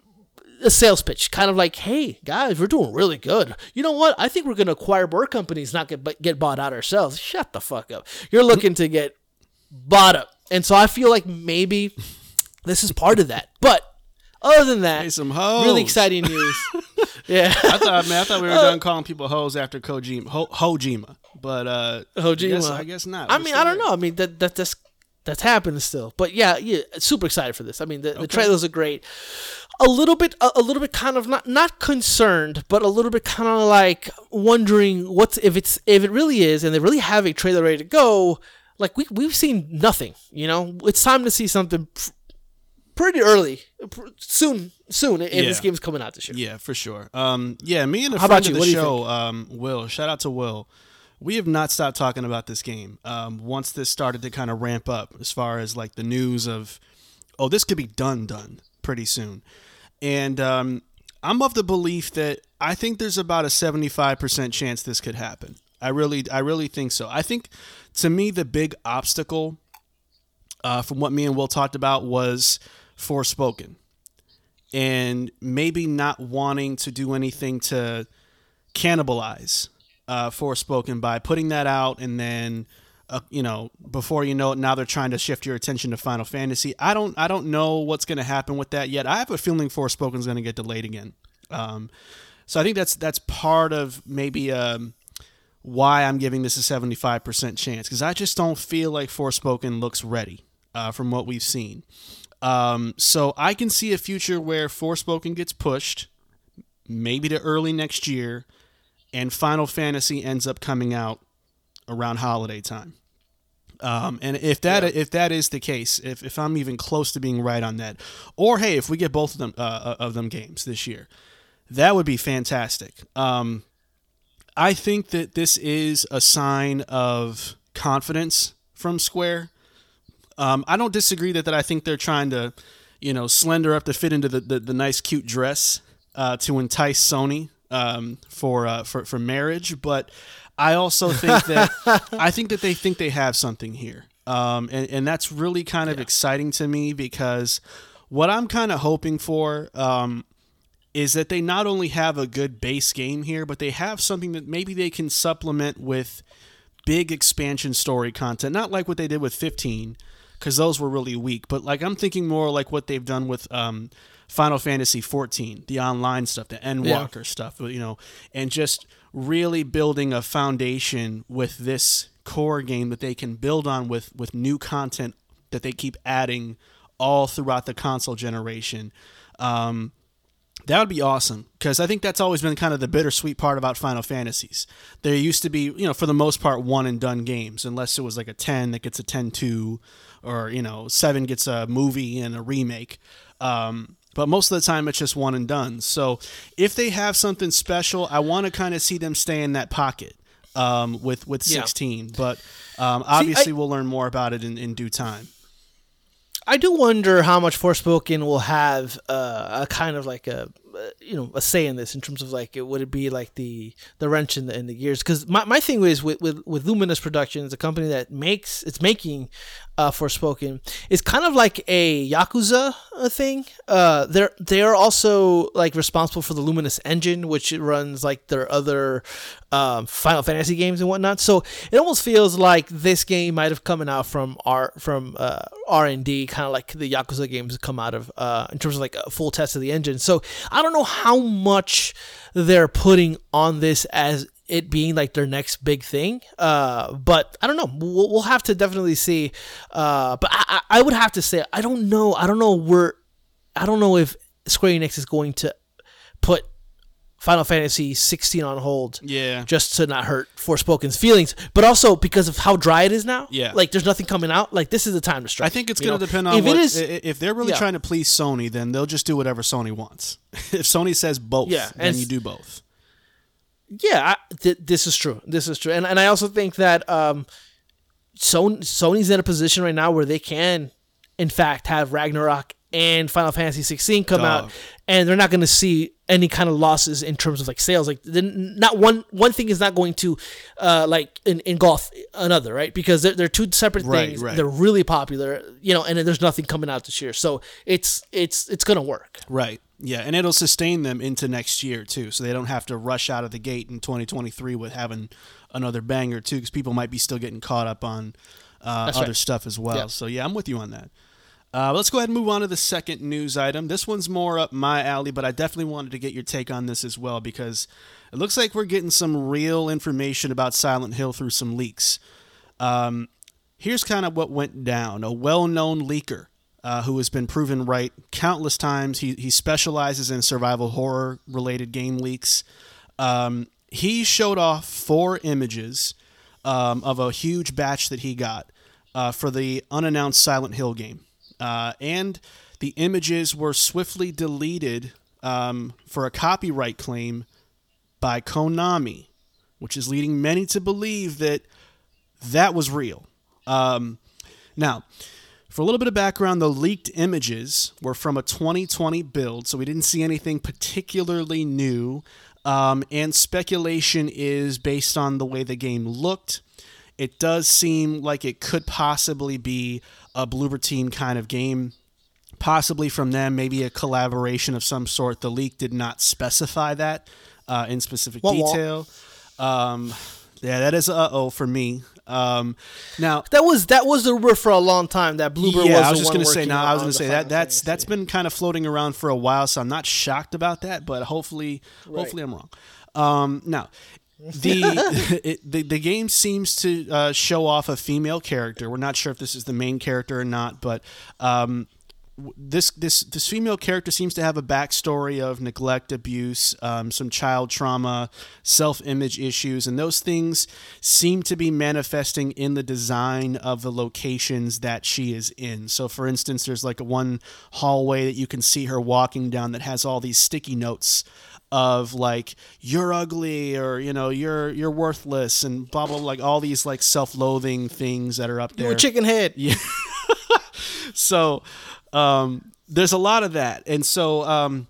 a sales pitch? Kind of like, hey, guys, we're doing really good. You know what? I think we're going to acquire more companies, not get, get bought out ourselves. Shut the fuck up. You're looking to get bought up. And so I feel like maybe this is part of that. But other than that, Hey, some hoes. really exciting news. yeah. I thought, man, I thought we were uh, done calling people hoes after Kojima, Ho, Hojima, but uh, Hojima. I guess, I guess not. I We're mean, I don't there. know. I mean, that, that that's that's happening still. But yeah, yeah, super excited for this. I mean, the, the trailers are great. A little bit, a, a little bit, kind of not not concerned, but a little bit kind of like wondering what's if it's if it really is, and they really have a trailer ready to go. Like we we've seen nothing. You know, it's time to see something pr- pretty early, pr- soon, soon. If this Yeah. game's coming out this year. Yeah, for sure. Um, yeah, me and a How friend about of you? the What show, um, Will. Shout out to Will. We have not stopped talking about this game. Um, once this started to kind of ramp up, as far as like the news of, oh, this could be done, done pretty soon, and um, I'm of the belief that I think there's about a 75% chance this could happen. I really, I really think so. I think, to me, the big obstacle, uh, from what me and Will talked about, was Forspoken and maybe not wanting to do anything to cannibalize uh, Forspoken by putting that out and then uh, you know before you know it now they're trying to shift your attention to Final Fantasy. I don't I don't know what's going to happen with that yet. I have a feeling Forspoken's going to get delayed again. Um, so I think that's that's part of maybe um, why I'm giving this a 75% chance because I just don't feel like Forspoken looks ready uh, from what we've seen. Um, so I can see a future where Forspoken gets pushed, maybe to early next year, and Final Fantasy ends up coming out around holiday time. Um, and if that if that is the case, if, if I'm even close to being right on that, or hey, if we get both of them uh, of them games this year, that would be fantastic. Um, I think that this is a sign of confidence from Square. Um, I don't disagree that, that I think they're trying to, you know, slender up to fit into the, the, the nice, cute dress uh, to entice Sony um, for, uh, for for marriage. But I also think that I think that they think they have something here, um, and and that's really kind of exciting to me because what I'm kind of hoping for. Um, is that they not only have a good base game here, but they have something that maybe they can supplement with big expansion story content. Not like what they did with 15, because those were really weak, but like I'm thinking more like what they've done with um, Final Fantasy 14, the online stuff, the Endwalker stuff, you know, and just really building a foundation with this core game that they can build on with with new content that they keep adding all throughout the console generation. Um, that would be awesome because I think that's always been kind of the bittersweet part about Final Fantasies. There used to be, you know, for the most part, one and done games, unless it was like a 10 that gets a 10 2, or, you know, 7 gets a movie and a remake. Um, but most of the time, it's just one and done. So if they have something special, I want to kind of see them stay in that pocket um, with, with Yeah. 16. But um, obviously, we'll learn more about it in, in due time. I do wonder how much Forspoken will have uh, a kind of like a uh, you know a say in this in terms of like it would it be like the the wrench in the in the gears because my, my thing is with, with with Luminous Productions a company that makes it's making uh, Forspoken is kind of like a Yakuza uh, thing. Uh, they're they're also like responsible for the Luminous engine, which runs like their other um, Final Fantasy games and whatnot. So it almost feels like this game might have come out from R from uh, R and D, kind of like the Yakuza games come out of uh, in terms of like a full test of the engine. So I don't know how much they're putting on this as it being like their next big thing. Uh, but I don't know. We'll, we'll have to definitely see. Uh, but I, I would have to say I don't know. I don't know where. I don't know if Square Enix is going to put Final Fantasy 16 on hold. Yeah. Just to not hurt Forspoken's feelings, but also because of how dry it is now. Yeah. Like there's nothing coming out. Like this is the time to strike. I think it's going to depend on if what, it is. if they're really Yeah. trying to please Sony, then they'll just do whatever Sony wants. if Sony says both, Yeah, then and you do both. Yeah, I, th- this is true. This is true, and and I also think that um, Sony Sony's in a position right now where they can, in fact, have Ragnarok and Final Fantasy 16 come Dog. out, and they're not going to see any kind of losses in terms of like sales. Like, then not one one thing is not going to, uh, like en- engulf another, right? Because they're, they're two separate Right, things. right. They're really popular, you know, and then there's nothing coming out this year, so it's it's it's gonna work. Right. Yeah, and it'll sustain them into next year too, so they don't have to rush out of the gate in 2023 with having another banger too, because people might be still getting caught up on uh, other right. stuff as well. So yeah, I'm with you on that. Uh, let's go ahead and move on to the second news item. This one's more up my alley, but I definitely wanted to get your take on this as well because it looks like we're getting some real information about Silent Hill through some leaks. Um, here's kind of what went down. A well-known leaker uh, who has been proven right countless times. He he specializes in survival horror related game leaks. Um, he showed off four images um, of a huge batch that he got uh, for the unannounced Silent Hill game, uh, and the images were swiftly deleted um, for a copyright claim by Konami, which is leading many to believe that that was real. Um, now, for a little bit of background, the leaked images were from a 2020 build, so we didn't see anything particularly new. Um, and speculation is based on the way the game looked. It does seem like it could possibly be a Bloober Team kind of game, possibly from them, maybe a collaboration of some sort. The leak did not specify that uh, in specific wah. detail. Um, yeah, that is uh oh for me. Um, now, That was that was the rumor for a long time that Bloober yeah, was I was just gonna say. Now, I was gonna say that that's that's been kind of floating around for a while, so I'm not shocked about that. But hopefully, hopefully I'm wrong. Um, now, the, it, the the game seems to uh, show off a female character. We're not sure if this is the main character or not, but um, this this this female character seems to have a backstory of neglect, abuse, um, some child trauma, self image issues, and those things seem to be manifesting in the design of the locations that she is in. So, for instance, there's like a one hallway that you can see her walking down that has all these sticky notes of like you're ugly or you know you're you're worthless and blah blah like all these like self-loathing things that are up there were chicken head. Yeah. so um, there's a lot of that. And so um,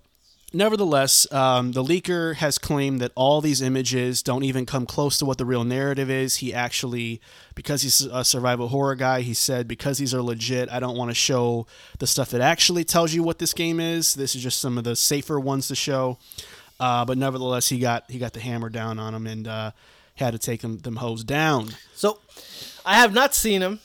nevertheless um, the leaker has claimed that all these images don't even come close to what the real narrative is. He actually because he's a survival horror guy he said because these are legit i don't want to show the stuff that actually tells you what this game is. This is just some of the safer ones to show uh, but nevertheless he got he got the hammer down on him and uh, had to take them them hoes down So, I have not seen him.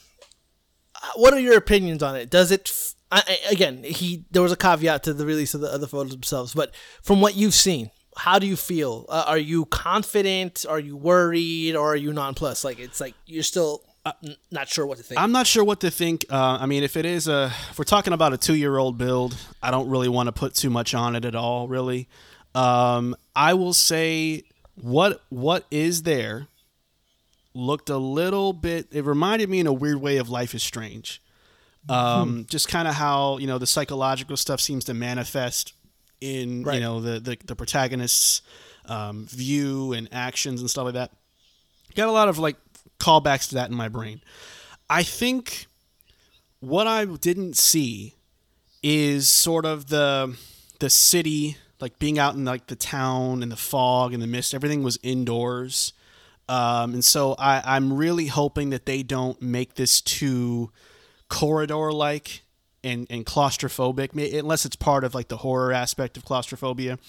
Uh, What are your opinions on it? Does it? F- I, I- again, he there was a caveat to the release of the other photos themselves, but from what you've seen, how do you feel? Uh, are you confident? Are you worried? Or are you nonplussed? Like it's like you're still n- not sure what to think. I'm not sure what to think. Uh, I mean, if it is a, if we're talking about a two year old build, I don't really want to put too much on it at all. Really, um, I will say what what is there looked a little bit. It reminded me in a weird way of Life is Strange. Um, Just kind of how you know the psychological stuff seems to manifest in you know the the, the protagonist's um, view and actions and stuff like that. Got a lot of like callbacks to that in my brain. I think what I didn't see is sort of the the city, like being out in like the town and the fog and the mist. Everything was indoors, um, and so I, I'm really hoping that they don't make this too corridor like and and claustrophobic, unless it's part of like the horror aspect of claustrophobia.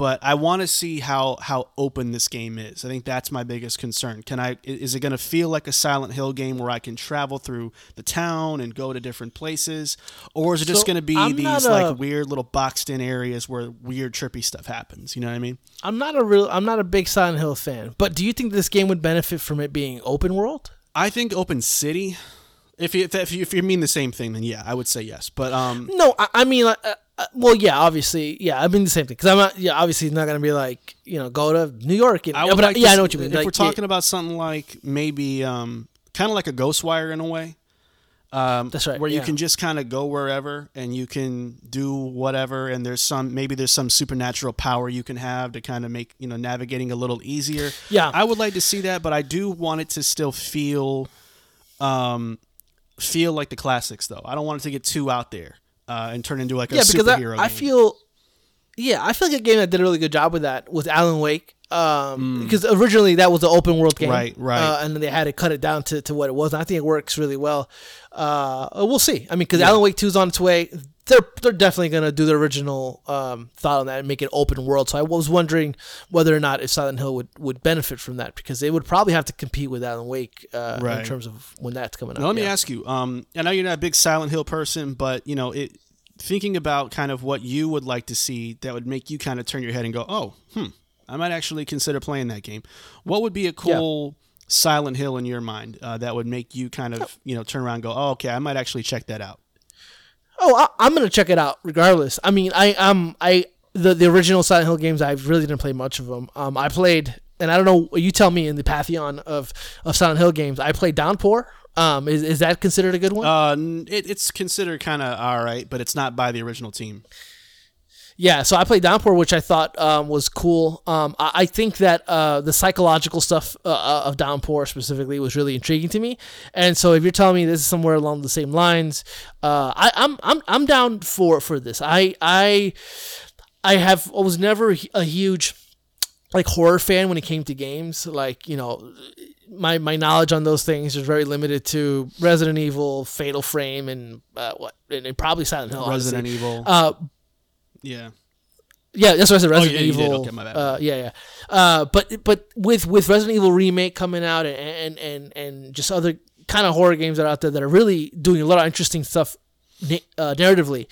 But I want to see how how open this game is. I think that's my biggest concern. Can I? Is it going to feel like a Silent Hill game where I can travel through the town and go to different places, or is it just So, going to be I'm these not like weird little boxed in areas where weird trippy stuff happens? You know what I mean? I'm not a real. I'm not a big Silent Hill fan. But do you think this game would benefit from it being open world? I think open city. If you, if you if you mean the same thing, then yeah, I would say yes. But um, No, I, I mean, like, uh, uh, well, yeah, obviously, yeah, I mean the same thing because I'm not, yeah, obviously not gonna be like, you know, go to New York and, I would but like to yeah, I know what you mean. If Like, we're yeah, talking about something like maybe um, kind of like a Ghostwire in a way, um, That's right, where you yeah. can just kind of go wherever and you can do whatever, and there's some maybe there's some supernatural power you can have to kind of make you know navigating a little easier. Yeah. I would like to see that, but I do want it to still feel, um, feel like the classics though. I don't want it to get too out there uh, and turn into like a yeah, because superhero I, I feel, yeah, I feel like a game that did a really good job with that was Alan Wake. Um, because originally that was an open world game, Mm. Right, right. uh, and then they had to cut it down to, to what it was. And I think it works really well. Uh, we'll see. I mean, because Alan Wake Two is on its way. They're they're definitely gonna do the original um, thought on that and make it open world. So I was wondering whether or not if Silent Hill would, would benefit from that because they would probably have to compete with Alan Wake uh, in terms of when that's coming out. Now, let me yeah. ask you. Um, I know you're not a big Silent Hill person, but you know, it, thinking about kind of what you would like to see that would make you kind of turn your head and go, "Oh, hmm, I might actually consider playing that game." What would be a cool Silent Hill in your mind uh, that would make you kind of you know turn around and go, "Oh, okay, I might actually check that out." Oh, I, I'm gonna check it out regardless. I mean, I um I the the original Silent Hill games I really didn't play much of them. Um, I played, and I don't know. You tell me in the pantheon of of Silent Hill games, I played Downpour. Um, is is that considered a good one? Uh, it, it's considered kind of all right, but it's not by the original team. Yeah, so I played Downpour, which I thought um, was cool. Um, I, I think that uh, the psychological stuff uh, uh, of Downpour specifically was really intriguing to me. And so, if you're telling me this is somewhere along the same lines, uh, I, I'm I'm I'm down for for this. I I I have I was never a huge like horror fan when it came to games. Like you know, my my knowledge on those things is very limited to Resident Evil, Fatal Frame, and uh, what and, and probably Silent Hill. honestly. Resident Evil. Uh, yeah. yeah, that's what I said. Resident yeah. Evil. Okay. Uh, yeah, yeah. Uh, but but with with Resident Evil remake coming out and and and, and just other kind of horror games that are out there that are really doing a lot of interesting stuff uh, narratively.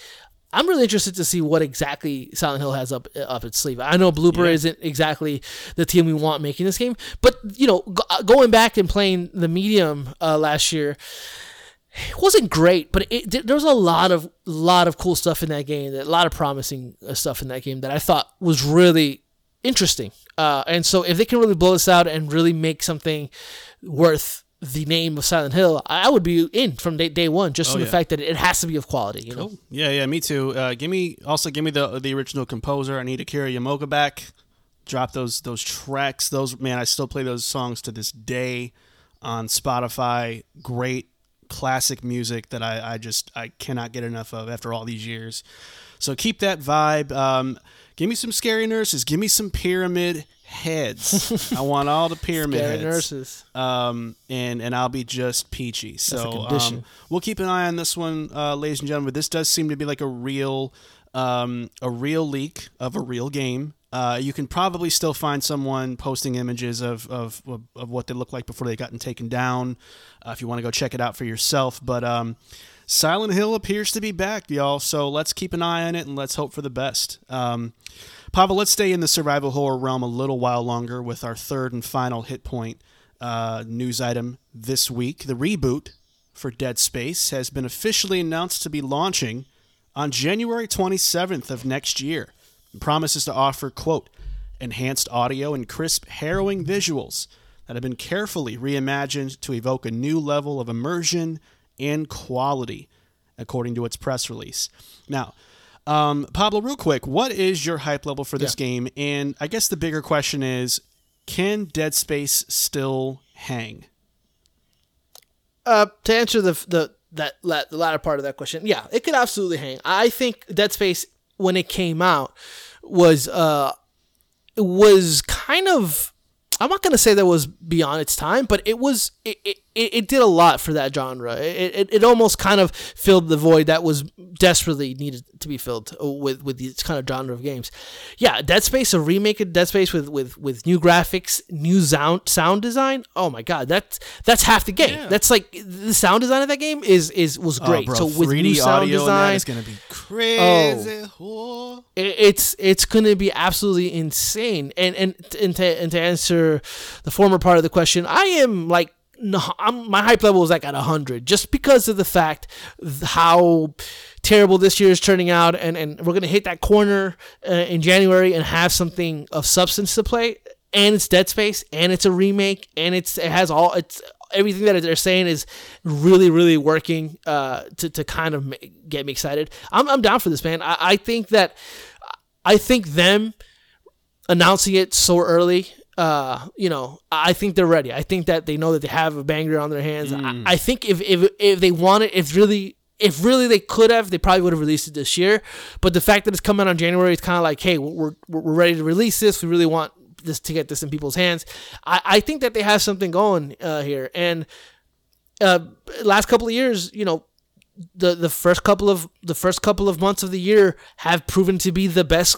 I'm really interested to see what exactly Silent Hill has up up its sleeve. I know Bloober Yeah. isn't exactly the team we want making this game, but you know, go, going back and playing the medium uh, last year, it wasn't great, but it, there was a lot of lot of cool stuff in that game, a lot of promising uh, stuff in that game that I thought was really interesting. Uh, and so, if they can really blow this out and really make something worth the name of Silent Hill, I would be in from day, day one, just from Oh, the fact that it has to be of quality. You know, Yeah, yeah, me too. Uh, give me also give me the the original composer. I need to Akira Yamaoka back. Drop those those tracks. Those man, I still play those songs to this day on Spotify. Great classic music that I, I just I cannot get enough of after all these years. So keep that vibe. Um, give me some scary nurses. Give me some pyramid heads. I want all the pyramid Scary heads nurses. um, and and I'll be just peachy. So um, we'll keep an eye on this one, uh, ladies and gentlemen. This does seem to be like a real, um, a real leak of a real game. Uh, you can probably still find someone posting images of, of, of, what they look like before they gotten taken down. Uh, if you want to go check it out for yourself, but um, Silent Hill appears to be back, y'all. So let's keep an eye on it and let's hope for the best. Um, Pavel, let's stay in the survival horror realm a little while longer with our third and final hit point uh, news item this week. The reboot for Dead Space has been officially announced to be launching on January 27th of next year. Promises to offer, quote, enhanced audio and crisp, harrowing visuals that have been carefully reimagined to evoke a new level of immersion and quality, according to its press release. Now, um, Pablo, real quick, what is your hype level for this game? And I guess the bigger question is, can Dead Space still hang? Uh, to answer the the that la- the latter part of that question, yeah, it could absolutely hang. I think Dead Space when it came out was uh was kind of I'm not gonna say that was beyond its time, but it was it, it, it did a lot for that genre. It, it, it almost kind of filled the void that was desperately needed to be filled uh, with with this kind of genre of games. Yeah, Dead Space, a remake of Dead Space with with, with new graphics, new sound sound design. Oh my god, that's that's half the game. Yeah. That's like the sound design of that game is is was oh, great. Oh, bro, so with 3D new sound design, it's gonna be oh. crazy. Oh. it- it's it's gonna be absolutely insane. And and and to, and to answer the former part of the question, I am like. No, I'm, my hype level is like at 100 just because of the fact how terrible this year is turning out and, and we're going to hit that corner uh, in January and have something of substance to play and it's Dead Space and it's a remake and it's it has all it's everything that they're saying is really really working uh, to, to kind of get me excited. I'm, I'm down for this man. I, I think that I think them announcing it so early, uh, you know, I think they're ready. I think that they know that they have a banger on their hands. I, I think if, if if they wanted, if really. If really they could have, they probably would have released it this year. But the fact that it's coming out in January, it's kind of like, hey, we're, we're, we're ready to release this. We really want this to get this in people's hands. I, I think that they have something going uh, here. And uh, last couple of years, you know, the the first couple of the first couple of months of the year have proven to be the best.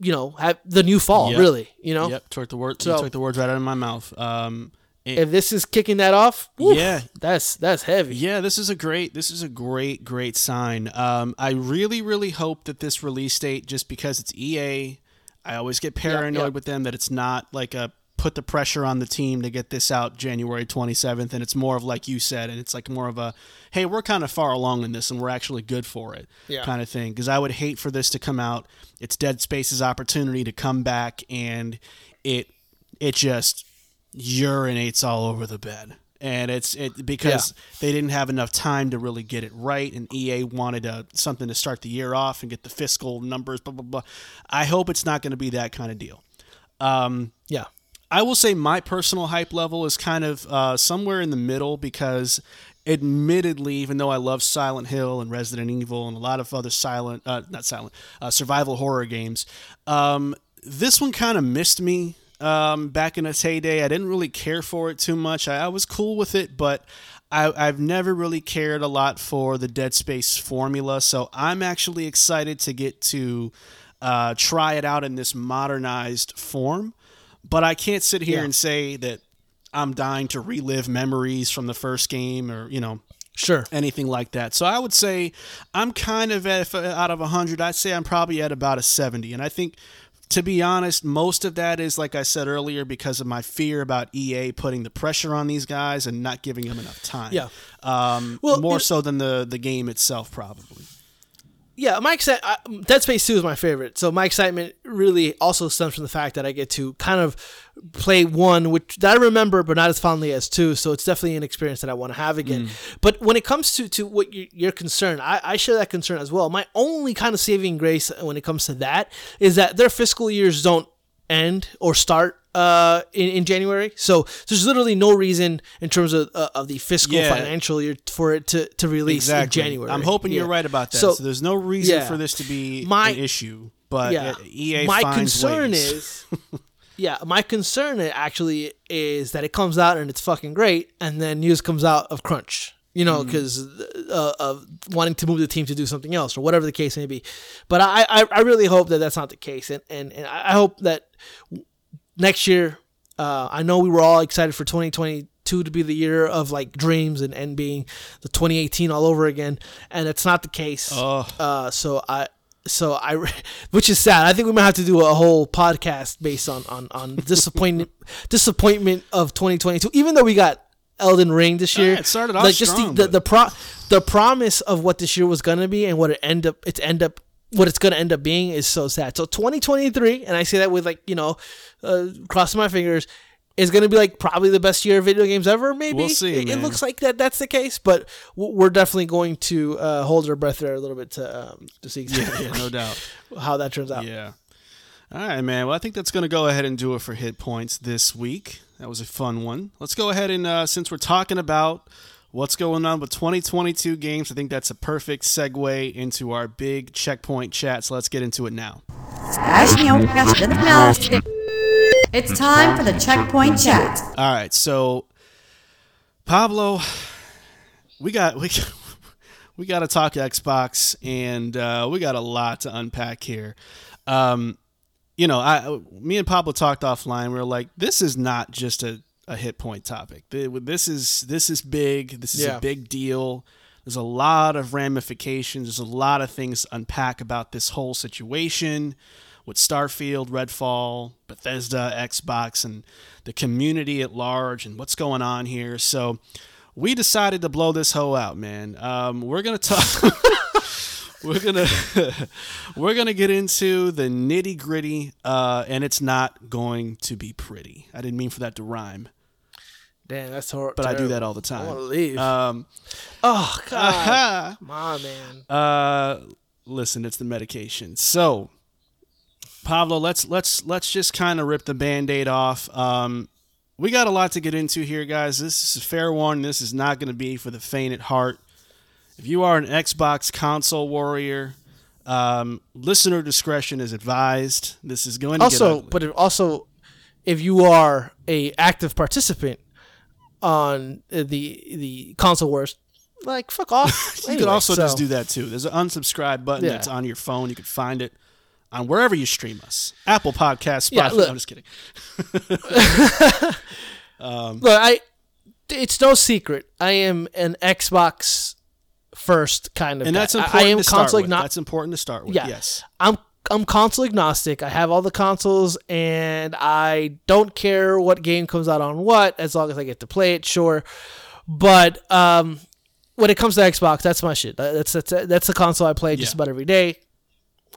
You know, have the new fall Yep. really. You know, Yep, took the word. So- took the words right out of my mouth. Um, it- if this is kicking that off, woof, Yeah. that's that's heavy. Yeah, this is a great this is a great great sign. Um, I really really hope that this release date, just because it's EA, I always get paranoid yeah. with them that it's not like a put the pressure on the team to get this out January 27th, and it's more of like you said, and it's like more of a hey, we're kind of far along in this, and we're actually good for it Yeah. kind of thing. Because I would hate for this to come out. It's Dead Space's opportunity to come back, and it it just urinates all over the bed. And it's it because they didn't have enough time to really get it right, and EA wanted uh something to start the year off and get the fiscal numbers. Blah blah blah. I hope it's not going to be that kind of deal. Um, Yeah. I will say my personal hype level is kind of uh, somewhere in the middle because, admittedly, even though I love Silent Hill and Resident Evil and a lot of other silent, uh, not silent, uh, survival horror games, um, this one kind of missed me um, back in its heyday. I didn't really care for it too much. I, I was cool with it, but I, I've never really cared a lot for the Dead Space formula. So I'm actually excited to get to uh, try it out in this modernized form. But I can't sit here Yeah. and say that I'm dying to relive memories from the first game or, you know, Sure. anything like that. So I would say I'm kind of at, out of 100, I'd say I'm probably at about a 70. And I think, to be honest, most of that is, like I said earlier, because of my fear about EA putting the pressure on these guys and not giving them enough time. Yeah. Um, Well, more so than the, the game itself, probably. Yeah, my exci- I, Dead Space 2 is my favorite. So my excitement really also stems from the fact that I get to kind of play one, which that I remember, but not as fondly as two. So it's definitely an experience that I want to have again. Mm. But when it comes to, to what you, you're concerned, I, I share that concern as well. My only kind of saving grace when it comes to that is that their fiscal years don't end or start uh, in, in January. So there's literally no reason in terms of, uh, of the fiscal Yeah. financial year for it to, to release in January. I'm hoping you're right about that. So, So- there's no reason yeah. for this to be My- an issue. But yeah. EA my concern ways. is yeah my concern actually is that it comes out and it's fucking great and then news comes out of crunch you know Mm. because uh, of wanting to move the team to do something else or whatever the case may be but i i, I really hope that that's not the case and and, and I hope that next year uh, i know we were all excited for 2022 to be the year of like dreams and, and being the 2018 all over again and it's not the case Ugh. uh, so I, so I, which is sad. I think we might have to do a whole podcast based on on on disappointment disappointment of 2022. Even though we got Elden Ring this year, Yeah, it started off like just strong, the the, the pro the promise of what this year was gonna be and what it end up it's end up what it's gonna end up being is so sad. So 2023, and I say that with like you know, uh, crossing my fingers. Is going to be like probably the best year of video games ever. Maybe We'll see, It, it looks like that. That's the case, but we're definitely going to uh, hold our breath there a little bit to um, to see exactly Yeah, no doubt. how that turns out. Yeah. All right, man. Well, I think that's going to go ahead and do it for hit points this week. That was a fun one. Let's go ahead and uh, since we're talking about what's going on with 2022 games. I think that's a perfect segue into our big checkpoint chat. So let's get into it now. It's time for the checkpoint chat. All right, so Pablo, we got we we got to talk Xbox, and uh, we got a lot to unpack here. Um, you know, I me and Pablo talked offline. We are like, this is not just a a hit point topic. This is this is big. This is Yeah. a big deal. There's a lot of ramifications. There's a lot of things to unpack about this whole situation with Starfield, Redfall, Bethesda, Xbox, and the community at large, and what's going on here. So we decided to blow this hoe out, man. Um, we're gonna talk. we're gonna we're gonna get into the nitty gritty, uh, and it's not going to be pretty. I didn't mean for that to rhyme, Damn, that's horrible. but I do that all the time. I want to leave. Um, oh God, on, man. Uh, listen, it's the medication. So, Pablo, let's let's let's just kind of rip the band-aid off. Um, we got a lot to get into here, guys. This is a fair warning. This is not going to be for the faint at heart. If you are an Xbox console warrior, um, listener discretion is advised. This is going to Also, but it also, if you are a active participant on uh, the the console wars, like fuck off. you Anyway, can also so- just do that too. There's an unsubscribe button Yeah. that's on your phone. You can find it on wherever you stream us. Apple Podcast, Spotify. Yeah, look. I'm just kidding. Look, I. It's no secret. I am an Xbox first kind of. and guy. that's important I am to start console with. agno- That's important to start with. Yeah. Yes. I'm I'm console agnostic. I have all the consoles, and I don't care what game comes out on what, as long as I get to play it. Sure, but um, when it comes to Xbox, that's my shit. Uh, That's that's that's the console I play just Yeah. about every day.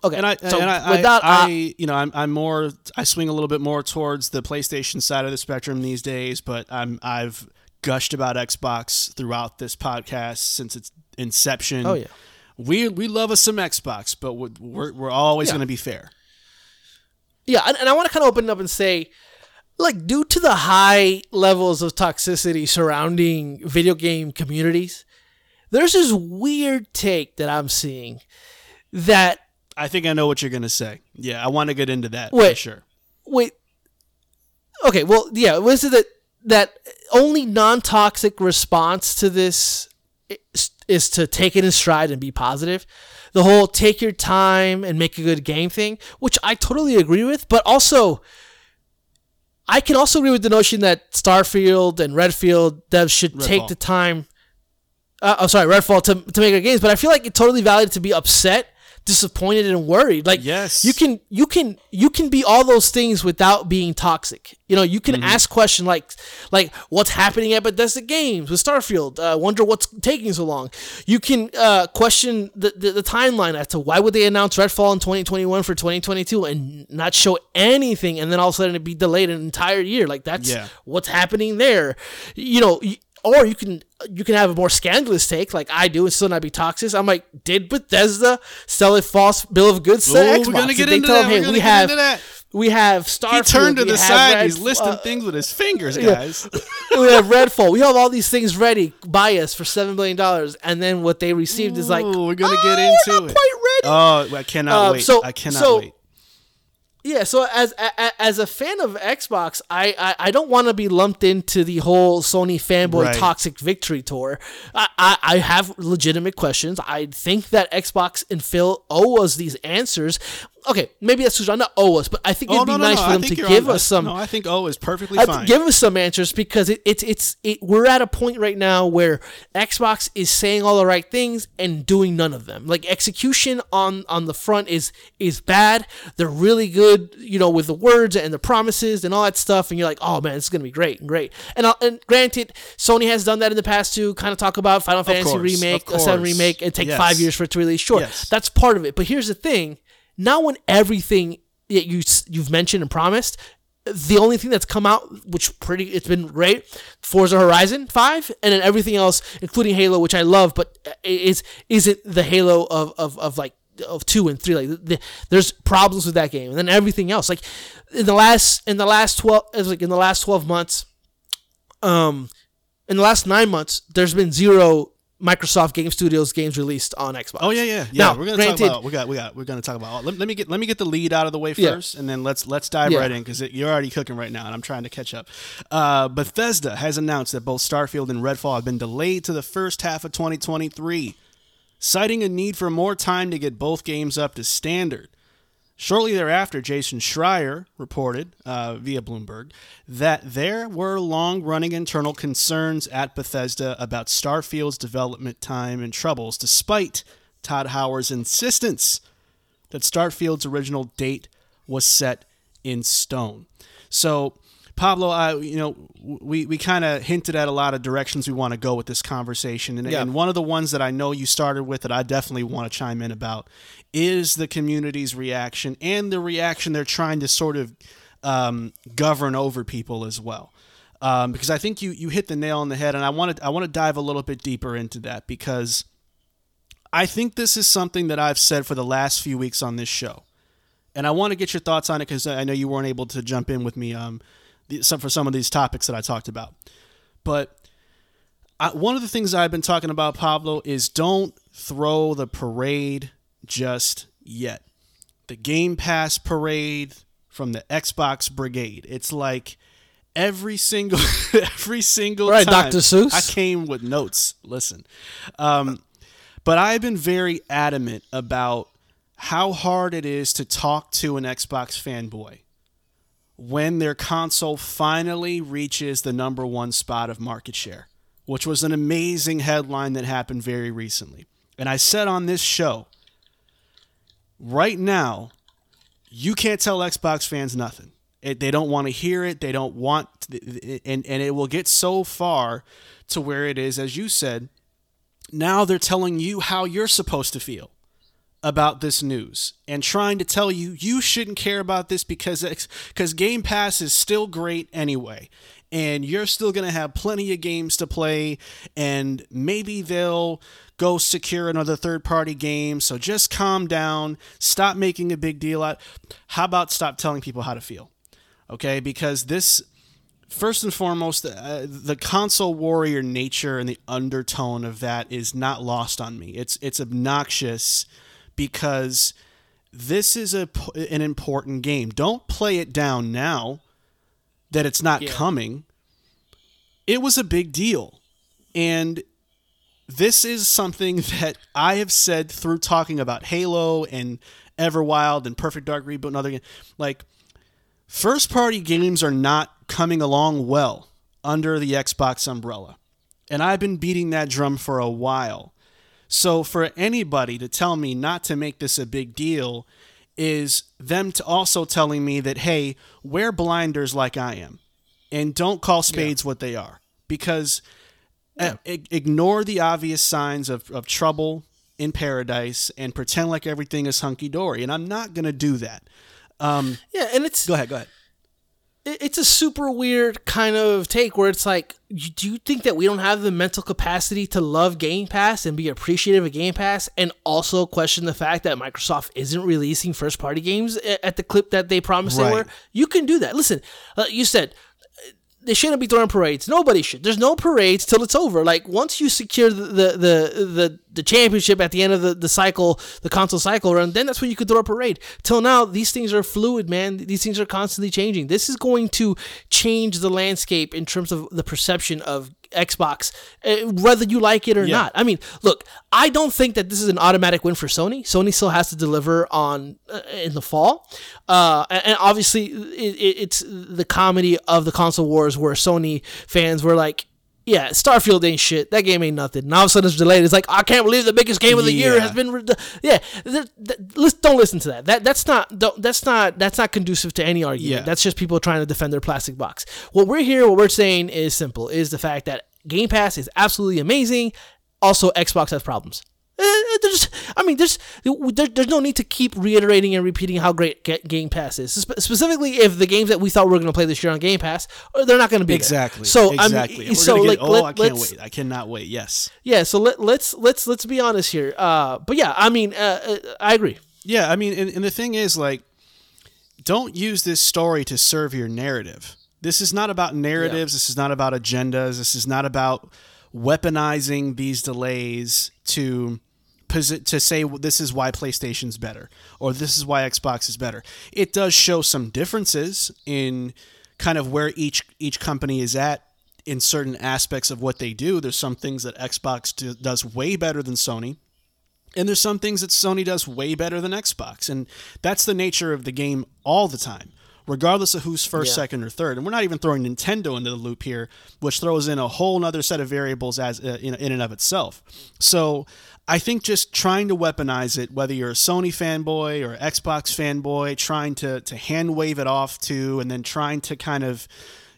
Okay, And I, so and I, with that, I, uh, I, you know, I'm, I'm more, I swing a little bit more towards the PlayStation side of the spectrum these days, but I'm, I've gushed about Xbox throughout this podcast since its inception. oh yeah, We, we love us some Xbox, but we're, we're, always Yeah. going to be fair. yeah, and, and I want to kind of open up and say, like, due to the high levels of toxicity surrounding video game communities, there's this weird take that I'm seeing that I think I know what you're going to say. Yeah. I want to get into that for Wait. sure. wait okay well yeah was it that that only non-toxic response to this eh, is, to take it in stride and be positive. The whole take your time and make a good game thing which i totally agree with but also i can also agree with the notion that starfield and redfield devs should take the time uh, i'm sorry redfall to, to make good games but i feel like it's totally valid to be upset disappointed and worried like Yes. you can you can you can be all those things without being toxic. You know, you can Mm-hmm. ask questions like like what's happening at Bethesda Games with Starfield. Uh, wonder what's taking so long. You can uh, question the, the the timeline as to why would they announce Redfall in 2021 for 2022 and not show anything, and then all of a sudden it be delayed an entire year. Like that's Yeah. what's happening there. You know. y- or you can you can have a more scandalous take like I do and still not be toxic. I'm like, did Bethesda sell a false bill of goods to Ooh, Xbox? we're gonna Did get they into tell that. We're we have that. we have Starfield. He turned to the side. He's listing uh, things with his fingers, yeah. guys. we have Redfall. We have all these things ready. Buy us for seven billion dollars, and then what they received is like, Ooh, we're gonna get "Oh, we're into not it." Quite ready. Oh, I cannot Um, wait. so- I cannot so- wait. Yeah, so as as a fan of Xbox, I I, I don't want to be lumped into the whole Sony fanboy Right. toxic victory tour. I, I I have legitimate questions. I think that Xbox and Phil owe us these answers. Okay, maybe that's true. Not owe us, but I think Oh it'd be no, no, nice no. for them to give on- us some. No, I think O is perfectly I- fine. give us some answers because it, it's it's it, we're at a point right now where Xbox is saying all the right things and doing none of them. Like execution on on the front is is bad. They're really good, you know, with the words and the promises and all that stuff. And you're like, oh man, this is gonna be great and great. And I'll, and granted, Sony has done that in the past too. Kind of talk about Final Fantasy course, remake, a seven remake, and take Yes. five years for it to release. Sure, Yes. that's part of it. But here's the thing: now when everything that you you've mentioned and promised, the only thing that's come out, which pretty it's been great, Forza Horizon Five, and then everything else, including Halo, which I love, but is isn't the Halo of of, of like of two and three. Like the, there's problems with that game, and then everything else. Like in the last in the last twelve, like in the last twelve months, um, in the last nine months, there's been zero Microsoft Game Studios games released on Xbox. Oh yeah, yeah, yeah. Now, we're gonna granted- talk about we got we got we're gonna talk about. Let, let me get let me get the lead out of the way Yeah. first, and then let's let's dive Yeah. right in because you're already cooking right now, and I'm trying to catch up. Uh, Bethesda has announced that both Starfield and Redfall have been delayed to the first half of 2023, citing a need for more time to get both games up to standard. Shortly thereafter, Jason Schreier reported uh, via Bloomberg that there were long running internal concerns at Bethesda about Starfield's development time and troubles, despite Todd Howard's insistence that Starfield's original date was set in stone. So, Pablo, I, you know, we, we kind of hinted at a lot of directions we want to go with this conversation. And, Yeah. and one of the ones that I know you started with that I definitely want to chime in about is the community's reaction and the reaction they're trying to sort of um, govern over people as well. Um, because I think you, you hit the nail on the head, and I want to I want to dive a little bit deeper into that because I think this is something that I've said for the last few weeks on this show, and I want to get your thoughts on it because I know you weren't able to jump in with me um, some, for some of these topics that I talked about. But I, one of the things I've been talking about, Pablo, is don't throw the parade just yet. The Game Pass parade from the Xbox Brigade. It's like every single every single Right, time. Dr. Seuss. I came with notes. Listen, um, but I've been very adamant about how hard it is to talk to an Xbox fanboy when their console finally reaches the number one spot of market share, which was an amazing headline that happened very recently. And I said on this show, right now, you can't tell Xbox fans nothing. It, they don't want to hear it. They don't want, and and it will get so far to where it is, as you said. Now they're telling you how you're supposed to feel about this news and trying to tell you you shouldn't care about this because because Game Pass is still great anyway. And you're still going to have plenty of games to play and maybe they'll go secure another third party game. So just calm down. Stop making a big deal out how about stop telling people how to feel? Okay? Because this first and foremost, uh, the console warrior nature and the undertone of that is not lost on me. It's it's obnoxious because this is a an important game. Don't play it down now that it's not coming. It was a big deal, and this is something that I have said through talking about Halo and Everwild and Perfect Dark Reboot and other games. Like first party games are not coming along well under the Xbox umbrella. And I've been beating that drum for a while. So for anybody to tell me not to make this a big deal is them to also telling me that hey, wear blinders like I am and don't call spades what they are because uh, ig- ignore the obvious signs of, of trouble in paradise and pretend like everything is hunky dory. And I'm not going to do that. Yeah, and it's Go ahead, go ahead. It- it's a super weird kind of take where it's like, do you think that we don't have the mental capacity to love Game Pass and be appreciative of Game Pass and also question the fact that Microsoft isn't releasing first party games at the clip that they promised they were? You can do that. Listen, uh, you said uh, they shouldn't be throwing parades. Nobody should. There's no parades till it's over. Like once you secure the the the the, the championship at the end of the, the cycle, the console cycle run, then that's when you could throw a parade. Till now, these things are fluid, man. These things are constantly changing. This is going to change the landscape in terms of the perception of Xbox, uh, whether you like it or Yeah. not. I mean, look, I don't think that this is an automatic win for Sony. Sony still has to deliver on uh, in the fall, uh, and, obviously it, it's the comedy of the console wars where Sony fans were like. Yeah, Starfield ain't shit. That game ain't nothing. And all of a sudden it's delayed. It's like I can't believe the biggest game of the year has been. Re- yeah, th- th- don't listen to that. That that's not don't, that's not that's not conducive to any argument. Yeah. That's just people trying to defend their plastic box. What we're here, what we're saying is simple: is the fact that Game Pass is absolutely amazing. Also, Xbox has problems. Uh, There's, I mean, there's there, there's no need to keep reiterating and repeating how great Game Pass is. Specifically, if the games that we thought we were going to play this year on Game Pass, uh, they're not going to be there. Exactly. So exactly. I mean, so like, get, oh, let, I can't wait. I cannot wait. Yes. yeah. So let, let's let's let's be honest here. Uh, but yeah, I mean, uh, uh, I agree. Yeah, I mean, and, and the thing is, like, don't use this story to serve your narrative. This is not about narratives. This is not about agendas. This is not about weaponizing these delays to to say well, this is why PlayStation's better or this is why Xbox is better. It does show some differences in kind of where each each company is at in certain aspects of what they do. There's some things that Xbox do, does way better than Sony. And there's some things that Sony does way better than Xbox. And that's the nature of the game all the time, regardless of who's first, Yeah. second, or third. And we're not even throwing Nintendo into the loop here, which throws in a whole other set of variables as uh, in, in and of itself. So I think just trying to weaponize it, whether you're a Sony fanboy or Xbox fanboy, trying to, to hand wave it off to, and then trying to kind of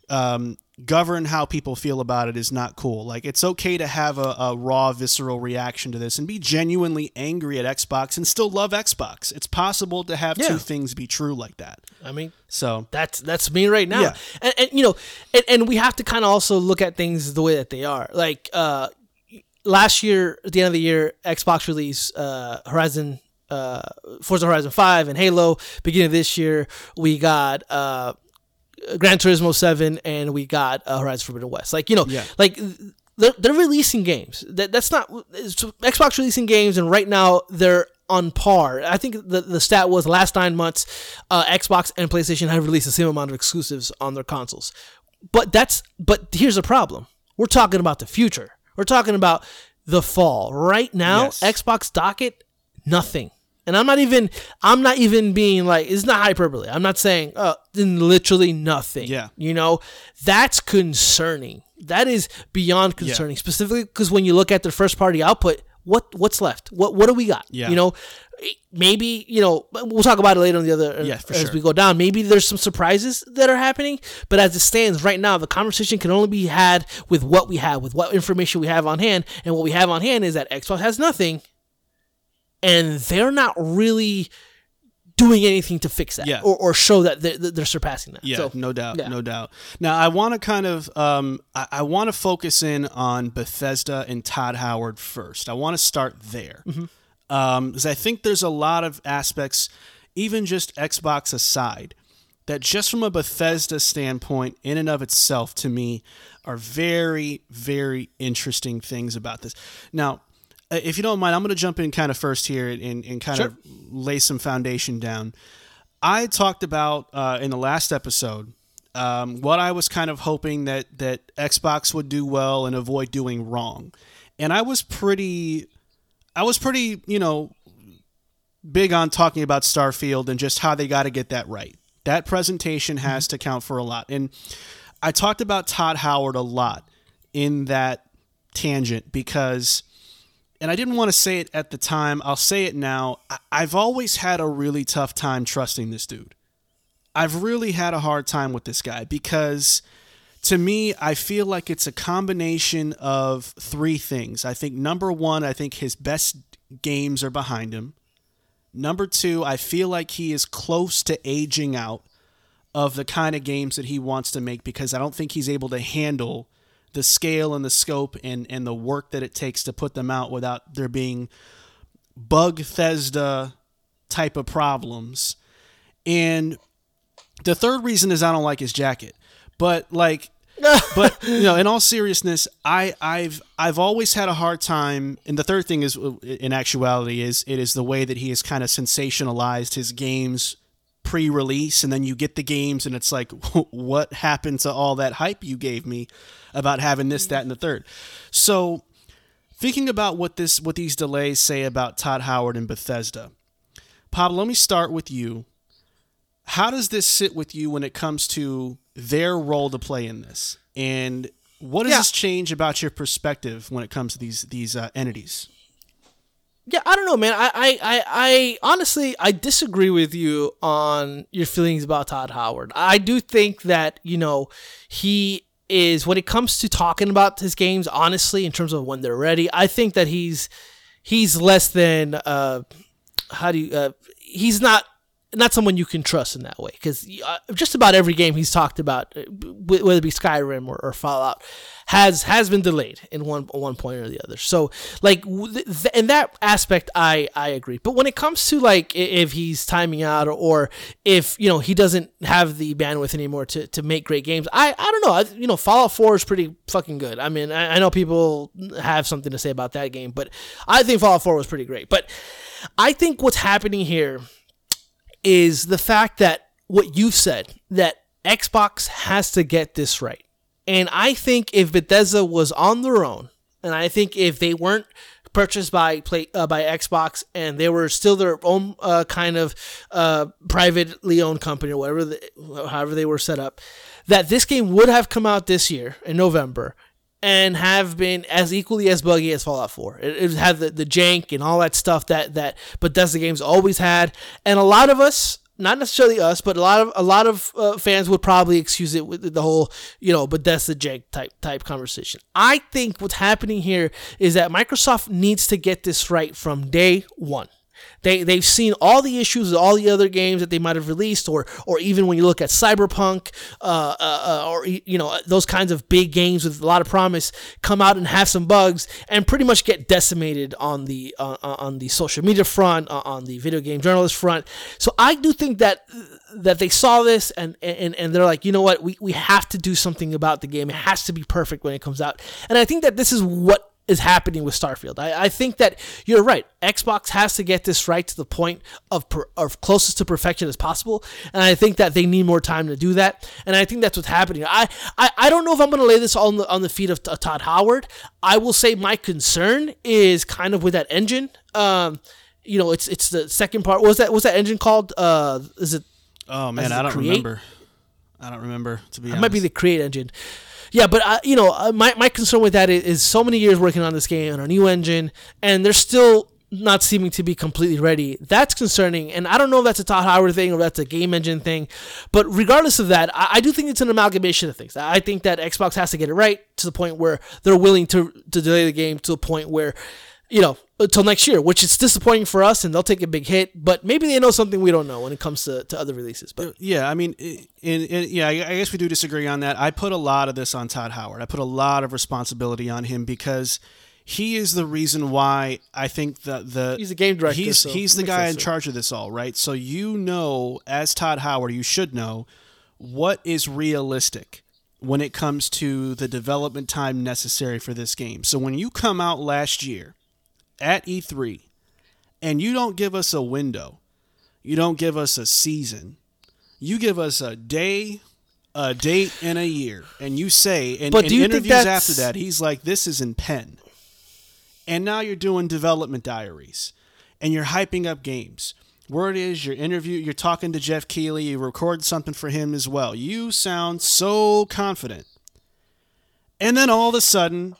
um, govern how people feel about it is not cool. Like it's okay to have a, a raw, visceral reaction to this and be genuinely angry at Xbox and still love Xbox. It's possible to have Yeah. two things be true like that. I mean, So that's that's me right now. Yeah. And, and you know, and, and we have to kind of also look at things the way that they are. Like uh, last year, at the end of the year, Xbox released uh, Horizon. Uh, Forza Horizon 5 and Halo. Beginning of this year, we got uh, Gran Turismo 7 and we got uh, Horizon Forbidden West. Like, you know, Yeah. like they're, they're releasing games. That that's not Xbox releasing games and right now they're on par. I think the the stat was last 9 months uh, Xbox and PlayStation have released the same amount of exclusives on their consoles. But that's but here's the problem. We're talking about the future. We're talking about the fall. Right now, Yes. Xbox docket nothing. And I'm not even I'm not even being like it's not hyperbole. I'm not saying uh literally nothing. Yeah. You know, that's concerning. That is beyond concerning. Specifically because when you look at their first party output, what what's left? What what do we got? Yeah. You know, maybe you know we'll talk about it later on the other Yeah, for as sure. we go down. Maybe there's some surprises that are happening, but as it stands right now, the conversation can only be had with what we have, with what information we have on hand, and what we have on hand is that Xbox has nothing, and they're not really doing anything to fix that Yeah. or, or show that they're, they're surpassing that. Yeah, So, no doubt, yeah. no doubt. Now, I want to kind of, um, I, I want to focus in on Bethesda and Todd Howard first. I want to start there because Mm-hmm. I think there's a lot of aspects, even just Xbox aside, that just from a Bethesda standpoint, in and of itself, to me, are very, very interesting things about this. Now, uh, if you don't mind, I'm going to jump in kind of first here and, and kind of lay some foundation down. I talked about uh, in the last episode um, what I was kind of hoping that that Xbox would do well and avoid doing wrong, and I was pretty, I was pretty, you know, big on talking about Starfield and just how they got to get that right. That presentation mm-hmm. has to count for a lot, and I talked about Todd Howard a lot in that tangent because and I didn't want to say it at the time. I'll say it now. I- I've always had a really tough time trusting this dude. I've really had a hard time with this guy because to me, I feel like it's a combination of three things. I think number one, I think his best games are behind him. Number two, I feel like he is close to aging out of the kind of games that he wants to make because I don't think he's able to handle the scale and the scope and, and the work that it takes to put them out without there being bug Thesda type of problems. And the third reason is I don't like his jacket. But like but you know, in all seriousness, I, I've I've always had a hard time. And the third thing is, uh, in actuality, is it is the way that he has kind of sensationalized his games pre-release, and then you get the games, and it's like, what happened to all that hype you gave me about having this, that, and the third? So, thinking about what this what these delays say about Todd Howard and Bethesda, Pablo, let me start with you. How does this sit with you when it comes to their role to play in this? And what does Yeah. this change about your perspective when it comes to these these uh, entities? Yeah, I don't know, man. I, I, I, I honestly I disagree with you on your feelings about Todd Howard. I do think that you know he is when it comes to talking about his games. Honestly, in terms of when they're ready, I think that he's he's less than uh how do you uh, he's not not someone you can trust in that way because uh, just about every game he's talked about, uh, whether it be Skyrim or, or Fallout, has has been delayed in one one point or the other. So like th- in that aspect, I I agree. But when it comes to like if he's timing out or, or if you know he doesn't have the bandwidth anymore to, to make great games, I I don't know. I, you know, Fallout Four is pretty fucking good. I mean, I, I know people have something to say about that game, but I think Fallout Four was pretty great. But I think what's happening here is the fact that what you've said that Xbox has to get this right. And I think if Bethesda was on their own, and I think if they weren't purchased by play uh, by Xbox and they were still their own uh, kind of uh, privately owned company or whatever, the, however they were set up, that this game would have come out this year in November and have been as equally as buggy as Fallout 4. It, it had the, the jank and all that stuff that that Bethesda games always had, and a lot of us, not necessarily us, but a lot of a lot of uh, fans would probably excuse it with the whole you know Bethesda jank type type conversation. I think what's happening here is that Microsoft needs to get this right from day one. They they've seen all the issues with all the other games that they might have released, or or even when you look at Cyberpunk, uh, uh, uh, or you know those kinds of big games with a lot of promise, come out and have some bugs and pretty much get decimated on the uh, on the social media front, uh, on the video game journalist front. So I do think that that they saw this and and and they're like, you know what, we we have to do something about the game. It has to be perfect when it comes out, and I think that this is what is happening with Starfield. I, I think that you're right. Xbox has to get this right to the point of, per, of closest to perfection as possible, and I think that they need more time to do that. And I think that's what's happening. I I, I don't know if I'm going to lay this all on the on the feet of uh, Todd Howard. I will say my concern is kind of with that engine. Um, you know, it's it's the second part. What was that? What's that engine called? Uh, is it? Oh man, I don't create- remember. I don't remember to be It honest. might be the Create engine. Yeah, but uh, you know, uh, my my concern with that is, is so many years working on this game on a new engine, and they're still not seeming to be completely ready. That's concerning, and I don't know if that's a Todd Howard thing or that's a game engine thing. But regardless of that, I, I do think it's an amalgamation of things. I think that Xbox has to get it right to the point where they're willing to to delay the game to a point where, you know, until next year, which is disappointing for us, and they'll take a big hit. But maybe they know something we don't know when it comes to, to other releases. But uh, Yeah, I mean, i- in, in yeah, I guess we do disagree on that. I put a lot of this on Todd Howard. I put a lot of responsibility on him because he is the reason why I think that the He's the game director, He's so he's the guy in charge of this all, right? So you know, as Todd Howard, you should know what is realistic when it comes to the development time necessary for this game. So when you come out last year at E3 and you don't give us a window, you don't give us a season, you give us a day, a date, and a year, and you say, and But in do you think interviews after that, he's like, "This is in pen," and now you're doing development diaries, and you're hyping up games. Word is, you're interview, you're talking to Geoff Keighley, you record something for him as well. You sound so confident, and then all of a sudden,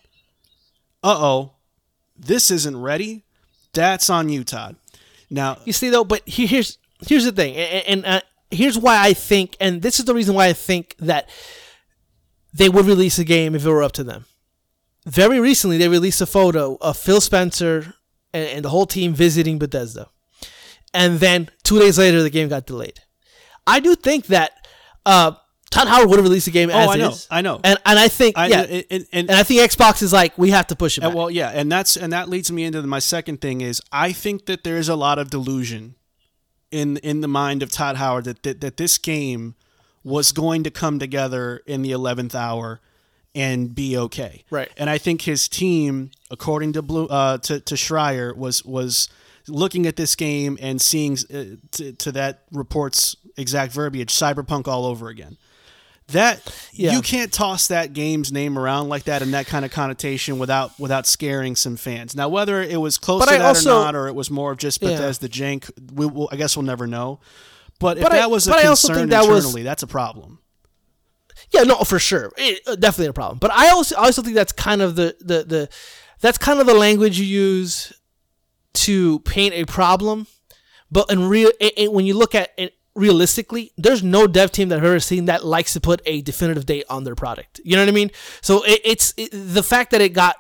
uh oh, this isn't ready. That's on you, Todd. Now, You see though, but here's here's the thing, and, uh, here's why I think, and this is the reason why I think that they would release a game if it were up to them. Very recently, they released a photo of Phil Spencer and, and the whole team visiting Bethesda, and then two days later, the game got delayed. I do think that uh, Todd Howard would have released the game as Oh, I know, is. I know. and and I think I, yeah, and, and, and, and I think Xbox is like we have to push it. Back. well, yeah, and that's and that leads me into my second thing is I think that there is a lot of delusion in in the mind of Todd Howard that that, that this game was going to come together in the eleventh hour and be okay. Right. And I think his team, according to Blue uh, to to Schreier, was was looking at this game and seeing uh, to, to that report's exact verbiage, cyberpunk all over again. That Yeah. you can't toss that game's name around like that in that kind of connotation without without scaring some fans. Now, whether it was close But to I that also- or not, or it was more of just Yeah. Bethesda jank, we will, I guess we'll never know. But if But I- that was a also concern think that was- internally, that's a problem. Yeah, no, for sure, it, uh, definitely a problem. But I also I also think that's kind of the the the that's kind of the language you use to paint a problem. But in real, it, it- when you look at it realistically, there's no dev team that I've ever seen that likes to put a definitive date on their product. You know what I mean? So it, it's it, the fact that it got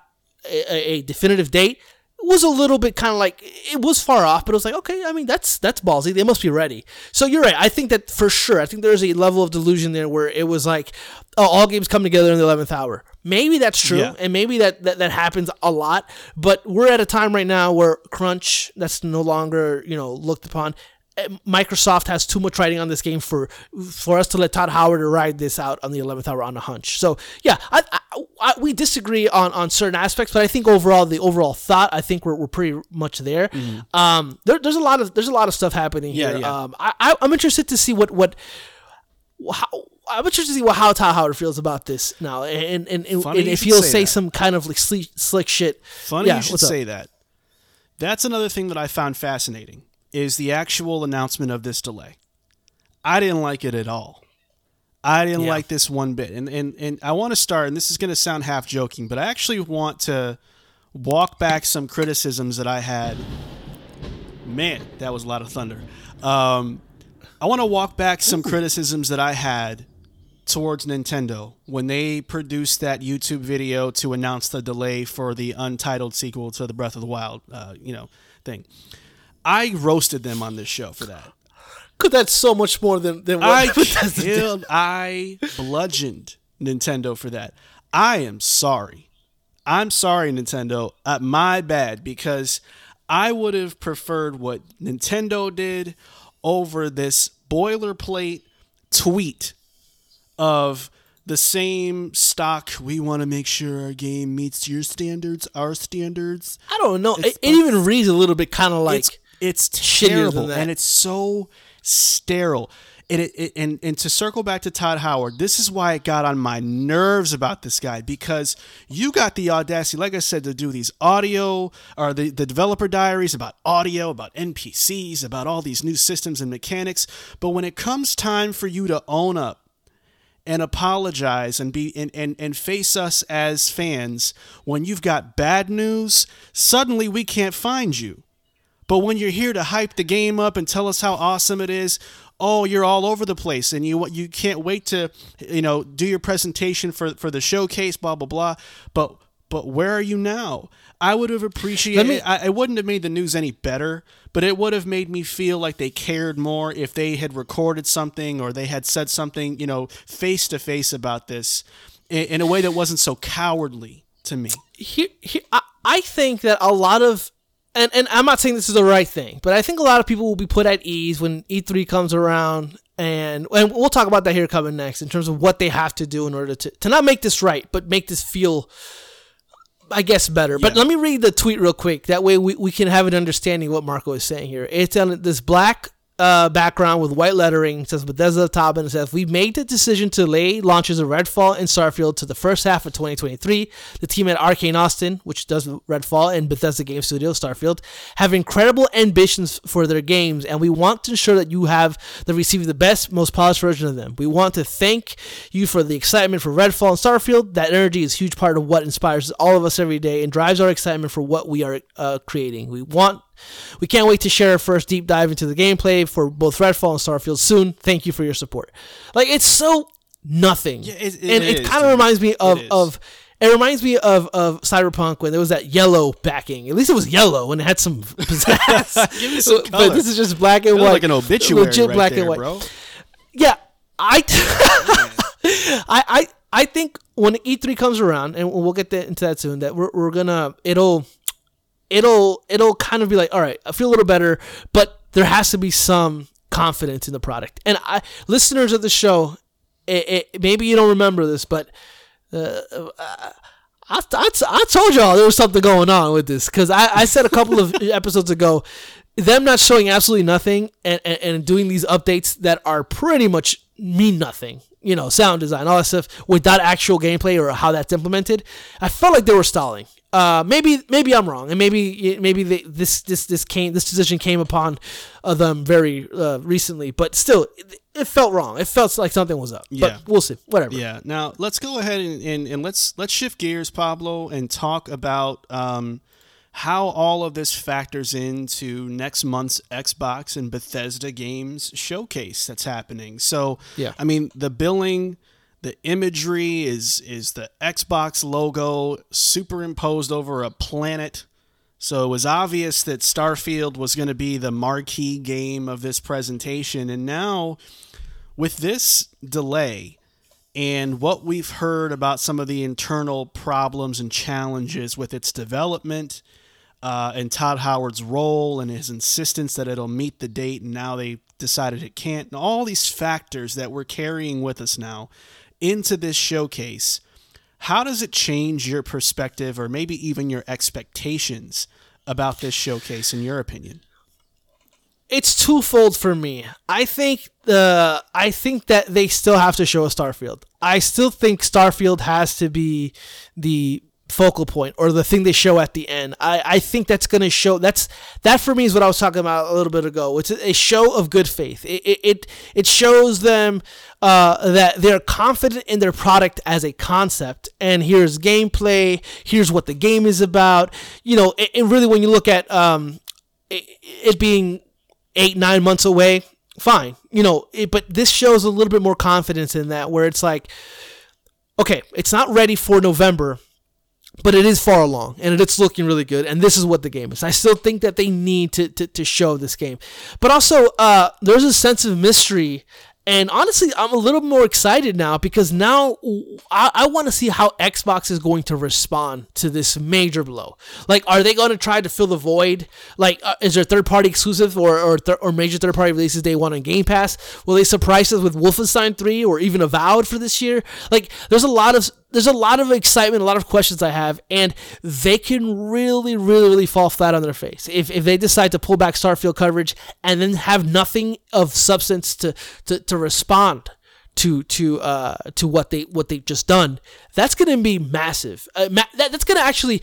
a, a- definitive date was a little bit kind of like it was far off, but it was like okay. I mean, that's that's ballsy. They must be ready. So you're right. I think that for sure. I think there's a level of delusion there where it was like oh, all games come together in the eleventh hour. Maybe that's true, Yeah. and maybe that, that that happens a lot. But we're at a time right now where crunch that's no longer you know looked upon. Microsoft has too much writing on this game for for us to let Todd Howard ride this out on the eleventh hour on a hunch. So yeah, I, I, I, we disagree on, on certain aspects, but I think overall the overall thought I think we're, we're pretty much there. Um, there, there's a lot of there's a lot of stuff happening Yeah, here. yeah. Um, I, I I'm interested to see what what how. I'm interested to see what, how Todd Howard feels about this now, and and, and, and if he'll say say some kind of like slick, slick shit. Funny Yeah, you should say that. That's another thing that I found fascinating is the actual announcement of this delay. I didn't like it at all. I didn't Yeah. like this one bit. And and and I want to start and this is going to sound half joking, but I actually want to walk back some criticisms that I had. Man, that was a lot of thunder. Um, I want to walk back some criticisms that I had towards Nintendo when they produced that YouTube video to announce the delay for the untitled sequel to the Breath of the Wild, uh, you know, thing. I roasted them on this show for that. Cause that's so much more than than what I killed, I bludgeoned Nintendo for that. I am sorry. I'm sorry, Nintendo. Uh, my bad, because I would have preferred what Nintendo did over this boilerplate tweet of the same stock. We want to make sure our game meets your standards, our standards. I don't know. It, It's- it even reads a little bit kind of like it's it's shittier than terrible and it's so sterile. And, it, it, and and to circle back to Todd Howard, this is why it got on my nerves about this guy because you got the audacity, like I said, to do these audio or the, the developer diaries about audio, about NPCs, about all these new systems and mechanics. But when it comes time for you to own up and apologize and be and, and, and face us as fans when you've got bad news, suddenly we can't find you. But when you're here to hype the game up and tell us how awesome it is, oh, you're all over the place and you you can't wait to you know do your presentation for for the showcase, blah blah blah. But but where are you now? I would have appreciated. me- I, it wouldn't have made the news any better, but it would have made me feel like they cared more if they had recorded something or they had said something, you know, face to face about this in, in a way that wasn't so cowardly to me. here, here I, I think that a lot of and, and I'm not saying this is the right thing, but I think a lot of people will be put at ease when E3 comes around and and we'll talk about that here coming next in terms of what they have to do in order to, to not make this right, but make this feel I guess better. But let me read the tweet real quick. That way we, we can have an understanding of what Marco is saying here. It's on this black uh, background with white lettering. It says Bethesda top and it says, We've made the decision to delay launches of Redfall and Starfield to the first half of 2023. The team at Arcane Austin, which does Redfall, and Bethesda Game Studio Starfield, have incredible ambitions for their games, and we want to ensure that you have the receive the best, most polished version of them. We want to thank you for the excitement for Redfall and Starfield. That energy is a huge part of what inspires all of us every day and drives our excitement for what we are uh, creating. We want we can't wait to share our first deep dive into the gameplay for both Redfall and Starfield soon. Thank you for your support. Like it's so nothing, Yeah, it- it and it is, kind of reminds me of of. It reminds me of, of Cyberpunk when there was that yellow backing. At least it was yellow and it had some pizzazz. Give me some color. but this is just black and white, like an obituary legit right black there, and white. bro. Yeah, I, I, I, I think when E3 comes around, and we'll get into that soon, that we're, we're gonna it'll, it'll it'll kind of be like, all right, I feel a little better, but there has to be some confidence in the product. And I, listeners of the show, it, it, maybe you don't remember this, but uh, I, I, I told y'all there was something going on with this because I, I said a couple of episodes ago them not showing absolutely nothing and, and, and doing these updates that are pretty much mean nothing you know sound design all that stuff without actual gameplay or how that's implemented i felt like they were stalling uh, maybe maybe I'm wrong, and maybe maybe they, this this this came this decision came upon uh, them very uh, recently, but still, it, it felt wrong. It felt like something was up. Yeah. But we'll see. Whatever. Yeah. Now let's go ahead and, and, and let's let's shift gears, Pablo, and talk about um, how all of this factors into next month's Xbox and Bethesda games showcase that's happening. So, Yeah. I mean, the billing, the imagery is is the Xbox logo superimposed over a planet So it was obvious that Starfield was going to be the marquee game of this presentation. And now, with this delay and what we've heard about some of the internal problems and challenges with its development, uh, and Todd Howard's role and his insistence that it'll meet the date, and now they decided it can't, and all these factors that we're carrying with us now into this showcase how does it change your perspective or maybe even your expectations about this showcase, in your opinion? It's twofold for me. I think the I think that they still have to show a Starfield. I still think Starfield has to be the focal point or the thing they show at the end. I, I think that's going to show that's that for me is what I was talking about a little bit ago. It's a, show of good faith. It it it, shows them uh, that they're confident in their product as a concept. And here's gameplay. Here's what the game is about. You know, and really when you look at um, it, it being eight nine months away, fine. You know, it, but this shows a little bit more confidence in that where it's like. Okay, it's not ready for November, but it is far along and it's looking really good and this is what the game is i still think that they need to, to, to show this game but also uh, there's a sense of mystery and honestly, I'm a little more excited now because now I, I want to see how Xbox is going to respond to this major blow. Like, are they going to try to fill the void? Like, uh, is there third party exclusive or or, th- or major third party releases day one on Game Pass? Will they surprise us with Wolfenstein 3 or even Avowed for this year? Like, there's a lot of there's a lot of excitement, a lot of questions I have, and they can really, really, really fall flat on their face if, if they decide to pull back Starfield coverage and then have nothing of substance to to, to respond to to uh to what they what they've just done. That's going to be massive. Uh, ma- that, that's going to actually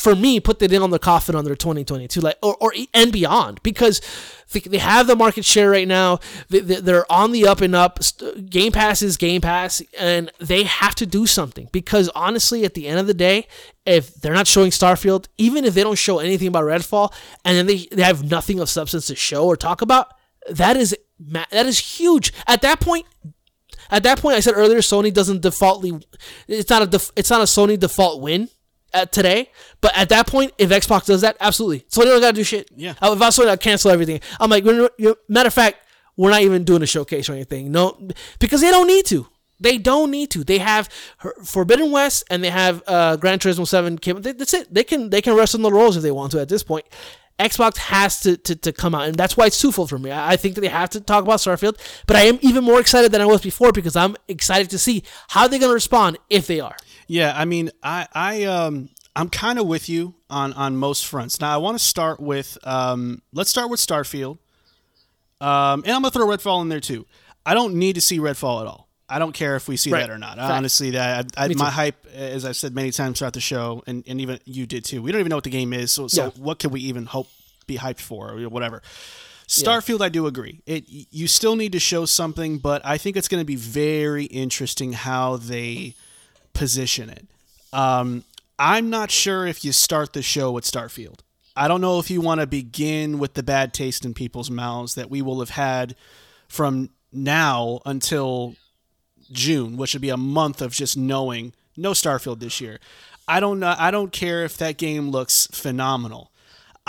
for me, put the nail on the coffin on their 2022, like or, or and beyond, because they have the market share right now. They're on the up and up. Game Pass is Game Pass, and they have to do something because honestly, at the end of the day, if they're not showing Starfield, even if they don't show anything about Redfall, and then they, they have nothing of substance to show or talk about, that is that is huge. At that point, at that point, I said earlier, Sony doesn't defaultly. It's not a def, it's not a Sony default win at today. But at that point, if Xbox does that, absolutely. So they don't gotta do shit. Yeah. Uh, if I that, cancel everything. I'm like, matter of fact, we're not even doing a showcase or anything. No, because they don't need to. They don't need to. They have Forbidden West and they have uh, Gran Turismo Seven. That's it. They can they can rest on the roles if they want to at this point. Xbox has to, to, to come out, and that's why it's twofold for me. I, I think that they have to talk about Starfield, but I am even more excited than I was before because I'm excited to see how they're going to respond if they are. Yeah, I mean, I I um I'm kind of with you on on most fronts. Now I want to start with um let's start with Starfield. Um and I'm to throw Redfall in there too. I don't need to see Redfall at all. I don't care if we see right. that or not. Fact. Honestly, that I, I, my hype, as I've said many times throughout the show, and, and even you did too. We don't even know what the game is, so, so yeah. what can we even hope be hyped for or whatever? Starfield, yeah. I do agree. It you still need to show something, but I think it's going to be very interesting how they position it. Um, I'm not sure if you start the show with Starfield. I don't know if you want to begin with the bad taste in people's mouths that we will have had from now until June, which would be a month of just knowing no Starfield this year. I don't know. I don't care if that game looks phenomenal.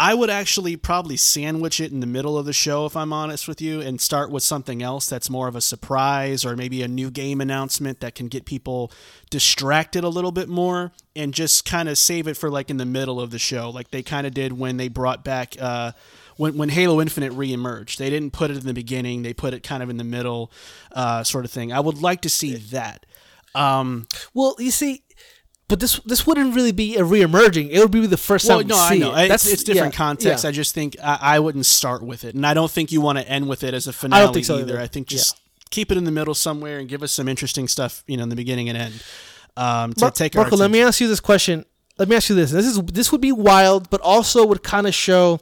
I would actually probably sandwich it in the middle of the show, if I'm honest with you, and start with something else that's more of a surprise or maybe a new game announcement that can get people distracted a little bit more and just kind of save it for like in the middle of the show, like they kind of did when they brought back. Uh, when, when Halo Infinite reemerged. They didn't put it in the beginning; they put it kind of in the middle, uh, sort of thing. I would like to see that. Um, well, you see, but this this wouldn't really be a reemerging. It would be the first well, time. No, I know. It. That's it's, different yeah, context. Yeah. I just think I, I, wouldn't start with it, and I don't think you want to end with it as a finale I don't think so either. either. I think just yeah. keep it in the middle somewhere and give us some interesting stuff, you know, in the beginning and end. Um, to Mar- take Marco, let me ask you this question. Let me ask you this. This is this would be wild, but also would kind of show.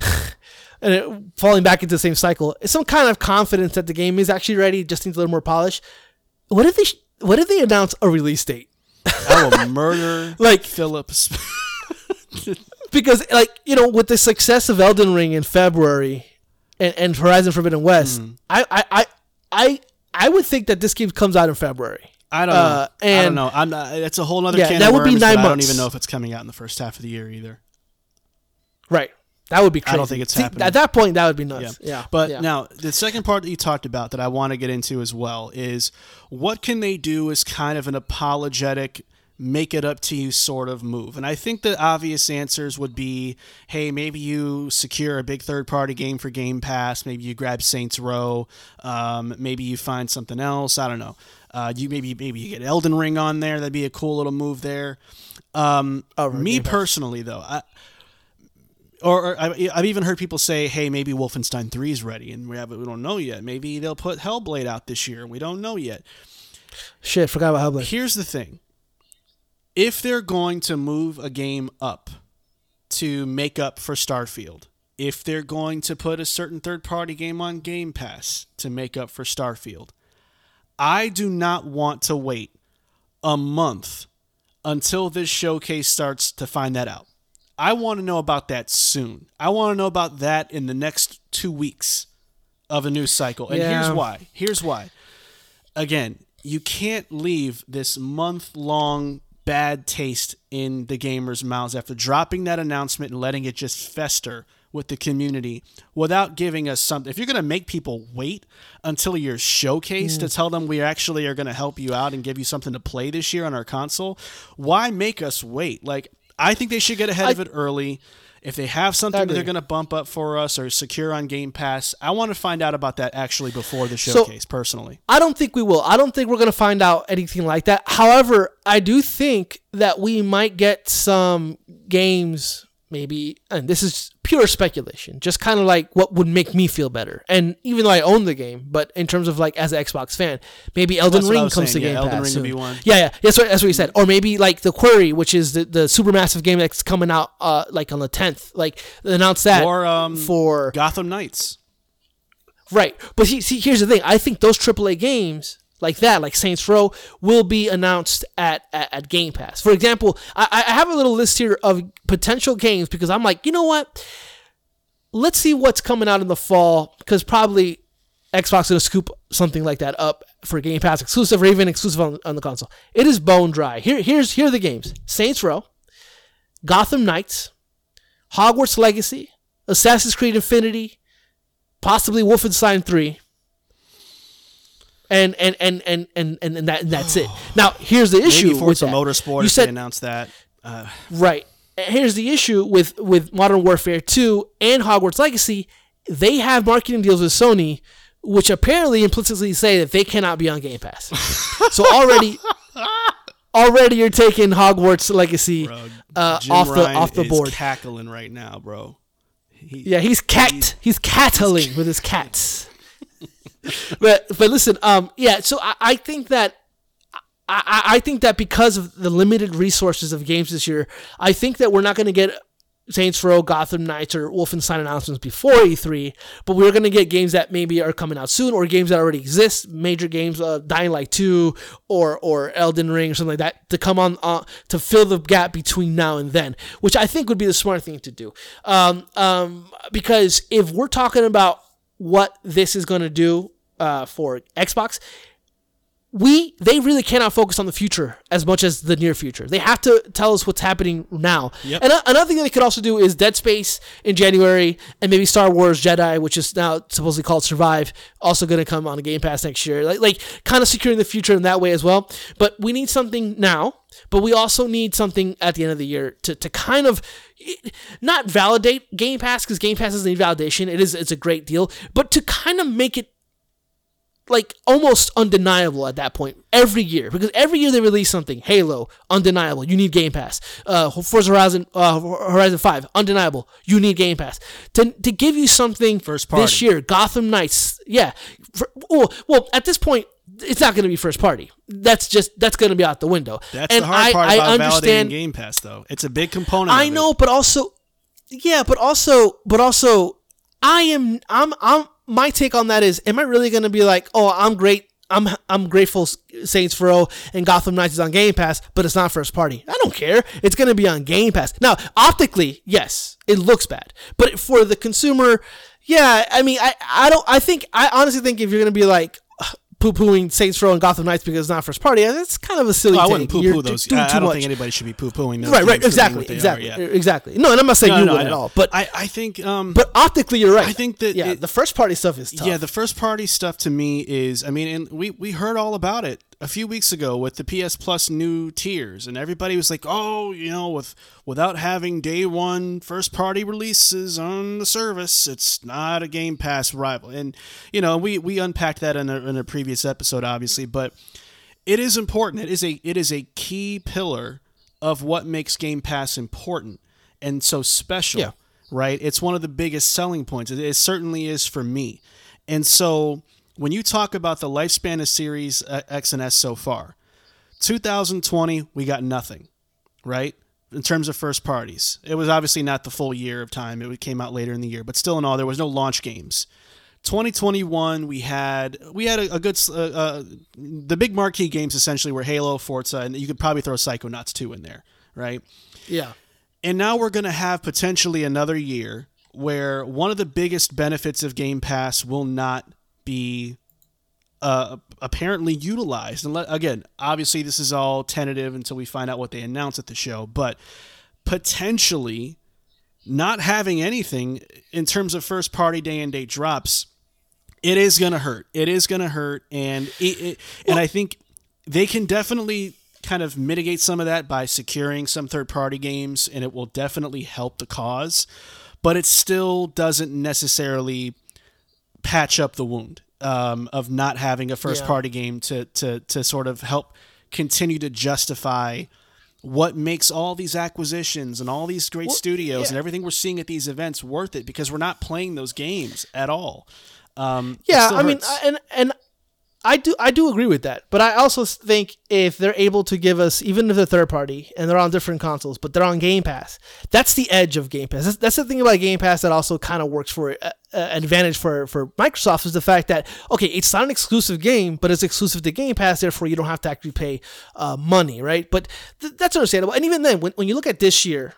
and it, falling back into the same cycle, it's some kind of confidence that the game is actually ready, just needs a little more polish. What if they? What if they announce a release date? I will murder like Phillips. because like you know with the success of Elden Ring in February and, and Horizon Forbidden West, mm. I, I I I I would think that this game comes out in February. I don't uh, know. And I don't know. I'm not. It's a whole other. Yeah, that would be nine months. I don't even know if it's coming out in the first half of the year either. Right. That would be crazy. I don't think it's See, happening. At that point, that would be nuts. Yeah. But yeah. now, the second part that you talked about that I want to get into as well is what can they do as kind of an apologetic, make it up to you sort of move? And I think the obvious answers would be hey, maybe you secure a big third party game for Game Pass. Maybe you grab Saints Row. Um, maybe you find something else. I don't know. Uh, you maybe maybe you get Elden Ring on there. That'd be a cool little move there. Um, Oh, me personally, though, I, or, or I- I've even heard people say, "Hey, maybe Wolfenstein 3 is ready, and we have we don't know yet. Maybe they'll put Hellblade out this year, and we don't know yet." Shit, forgot about Hellblade. Here's the thing: if they're going to move a game up to make up for Starfield, if they're going to put a certain third-party game on Game Pass to make up for Starfield, I do not want to wait a month until this showcase starts to find that out. I want to know about that soon. I want to know about that in the next two weeks of a news cycle. And here's why. Here's why. Again, you can't leave this month long bad taste in the gamers' mouths after dropping that announcement and letting it just fester with the community without giving us something. If you're going to make people wait until you're showcased to mm. tell them we actually are going to help you out and give you something to play this year on our console, why make us wait? Like, I think they should get ahead of it early. If they have something that they're going to bump up for us or secure on Game Pass, I want to find out about that actually before the So- showcase, personally. I don't think we will. I don't think we're going to find out anything like that. However, I do think that we might get some games, maybe, and this is pure speculation, just kind of like what would make me feel better. And even though I own the game, but in terms of like as an Xbox fan, maybe Elden That's Ring comes saying, to yeah, Game Elden Pass. Ring would soon. be one. Yeah, yeah, that's what that's what you said. Or maybe like the Quarry, which is the the supermassive game that's coming out uh like on the tenth. Like announce that Or um, for Gotham Knights. Right. But see, see, here's the thing. I think those AAA games like that, like Saints Row, will be announced at, at, at Game Pass. For example, I, I have a little list here of potential games because I'm like, you know what? Let's see what's coming out in the fall because probably Xbox is going to scoop something like that up for Game Pass exclusive or even exclusive on, on the console. It is bone dry. Here, here's here are the games: Saints Row, Gotham Knights, Hogwarts Legacy, Assassin's Creed Infinity, possibly Wolfenstein 3. And and and and and and, and that and that's it. Now here's the issue Maybe with that. Motorsport You said they announced that. Uh, right. Here's the issue with with Modern Warfare 2 and Hogwarts Legacy. They have marketing deals with Sony, which apparently implicitly say that they cannot be on Game Pass. so already, already you're taking Hogwarts Legacy uh, off the Ryan off the board. cackling right now, bro. He, Yeah, he's cat. He's cattling with his cats. but but listen, um, yeah. So I, I think that I, I think that because of the limited resources of games this year, I think that we're not going to get Saints Row, Gotham Knights, or Wolfenstein announcements before E3, but we're going to get games that maybe are coming out soon, or games that already exist, major games, uh, Dying Light 2, or or Elden Ring, or something like that, to come on uh, to fill the gap between now and then, which I think would be the smart thing to do. Um, um, because if we're talking about what this is going to do uh, for Xbox, we they really cannot focus on the future as much as the near future. They have to tell us what's happening now. Yep. And another thing they could also do is Dead Space in January, and maybe Star Wars Jedi, which is now supposedly called Survive, also going to come on a Game Pass next year. Like like kind of securing the future in that way as well. But we need something now. But we also need something at the end of the year to, to kind of not validate Game Pass because Game Pass doesn't need validation. It is it's a great deal, but to kind of make it like almost undeniable at that point every year because every year they release something halo undeniable you need game pass uh forza horizon uh horizon 5 undeniable you need game pass to, to give you something First party. this year gotham knights yeah For, well, well at this point it's not going to be first party that's just that's going to be out the window That's and the hard I, part I about understand validating Game Pass, though. It's a big component. I of it. know, but also, yeah, but also, but also, I am, I'm, I'm. My take on that is, am I really going to be like, oh, I'm great. I'm, I'm grateful Saints Row and Gotham Knights is on Game Pass, but it's not first party. I don't care. It's going to be on Game Pass. Now, optically, yes, it looks bad, but for the consumer, yeah, I mean, I, I don't, I think, I honestly think if you're going to be like, poo pooing Saints Row and Gotham Knights because it's not first party. It's kind of a silly. Well, I wouldn't poo poo those. I, I don't much. think anybody should be poo pooing those. Right, right, games for being exactly, exactly, Are, yeah. exactly. No, and I'm not saying No, you no, would at all, but I, I think um, but optically, you're right. I think that yeah, it- the first party stuff is tough. Yeah, the first party stuff to me is, I mean, and we we heard all about it a few weeks ago with the PS Plus new tiers, and everybody was like, "Oh, you know, with without having day one first party releases on the service, it's not a Game Pass rival." And you know, we we unpacked that in a, in a previous episode, obviously, but it is important. It is a it is a key pillar of what makes Game Pass important and so special. Yeah. Right? It's one of the biggest selling points. It, it certainly is for me. And so when you talk about the lifespan of Series X and S so far, 2020 we got nothing, right? In terms of first parties, it was obviously not the full year of time. It came out later in the year, but still in all, there was no launch games. 2021 we had we had a, a good uh, uh, the big marquee games essentially were Halo, Forza, and you could probably throw Psychonauts 2 in there, right? yeah, And now we're going to have potentially another year where one of the biggest benefits of Game Pass will not be uh, apparently utilized. And let, again, obviously, this is all tentative until we find out what they announce at the show, but potentially not having anything in terms of first party day and date drops, it is going to hurt. It is going to hurt. And, it, it, and I think they can definitely kind of mitigate some of that by securing some third party games, and it will definitely help the cause. But it still doesn't necessarily patch up the wound um, of not having a first Yeah. party game to, to, to sort of help continue to justify what makes all these acquisitions and all these great studios and everything we're seeing at these events worth it because we're not playing those games at all. Um, yeah. I mean. I- and and I do I do agree with that, but I also think if they're able to give us even if they're third party and they're on different consoles, but they're on Game Pass, that's the edge of Game Pass. That's, that's the thing about Game Pass that also kind of works for uh, uh, advantage for for Microsoft is the fact that okay, it's not an exclusive game, but it's exclusive to Game Pass, therefore you don't have to actually pay uh, money, right? But th- that's understandable. And even then, when when you look at this year,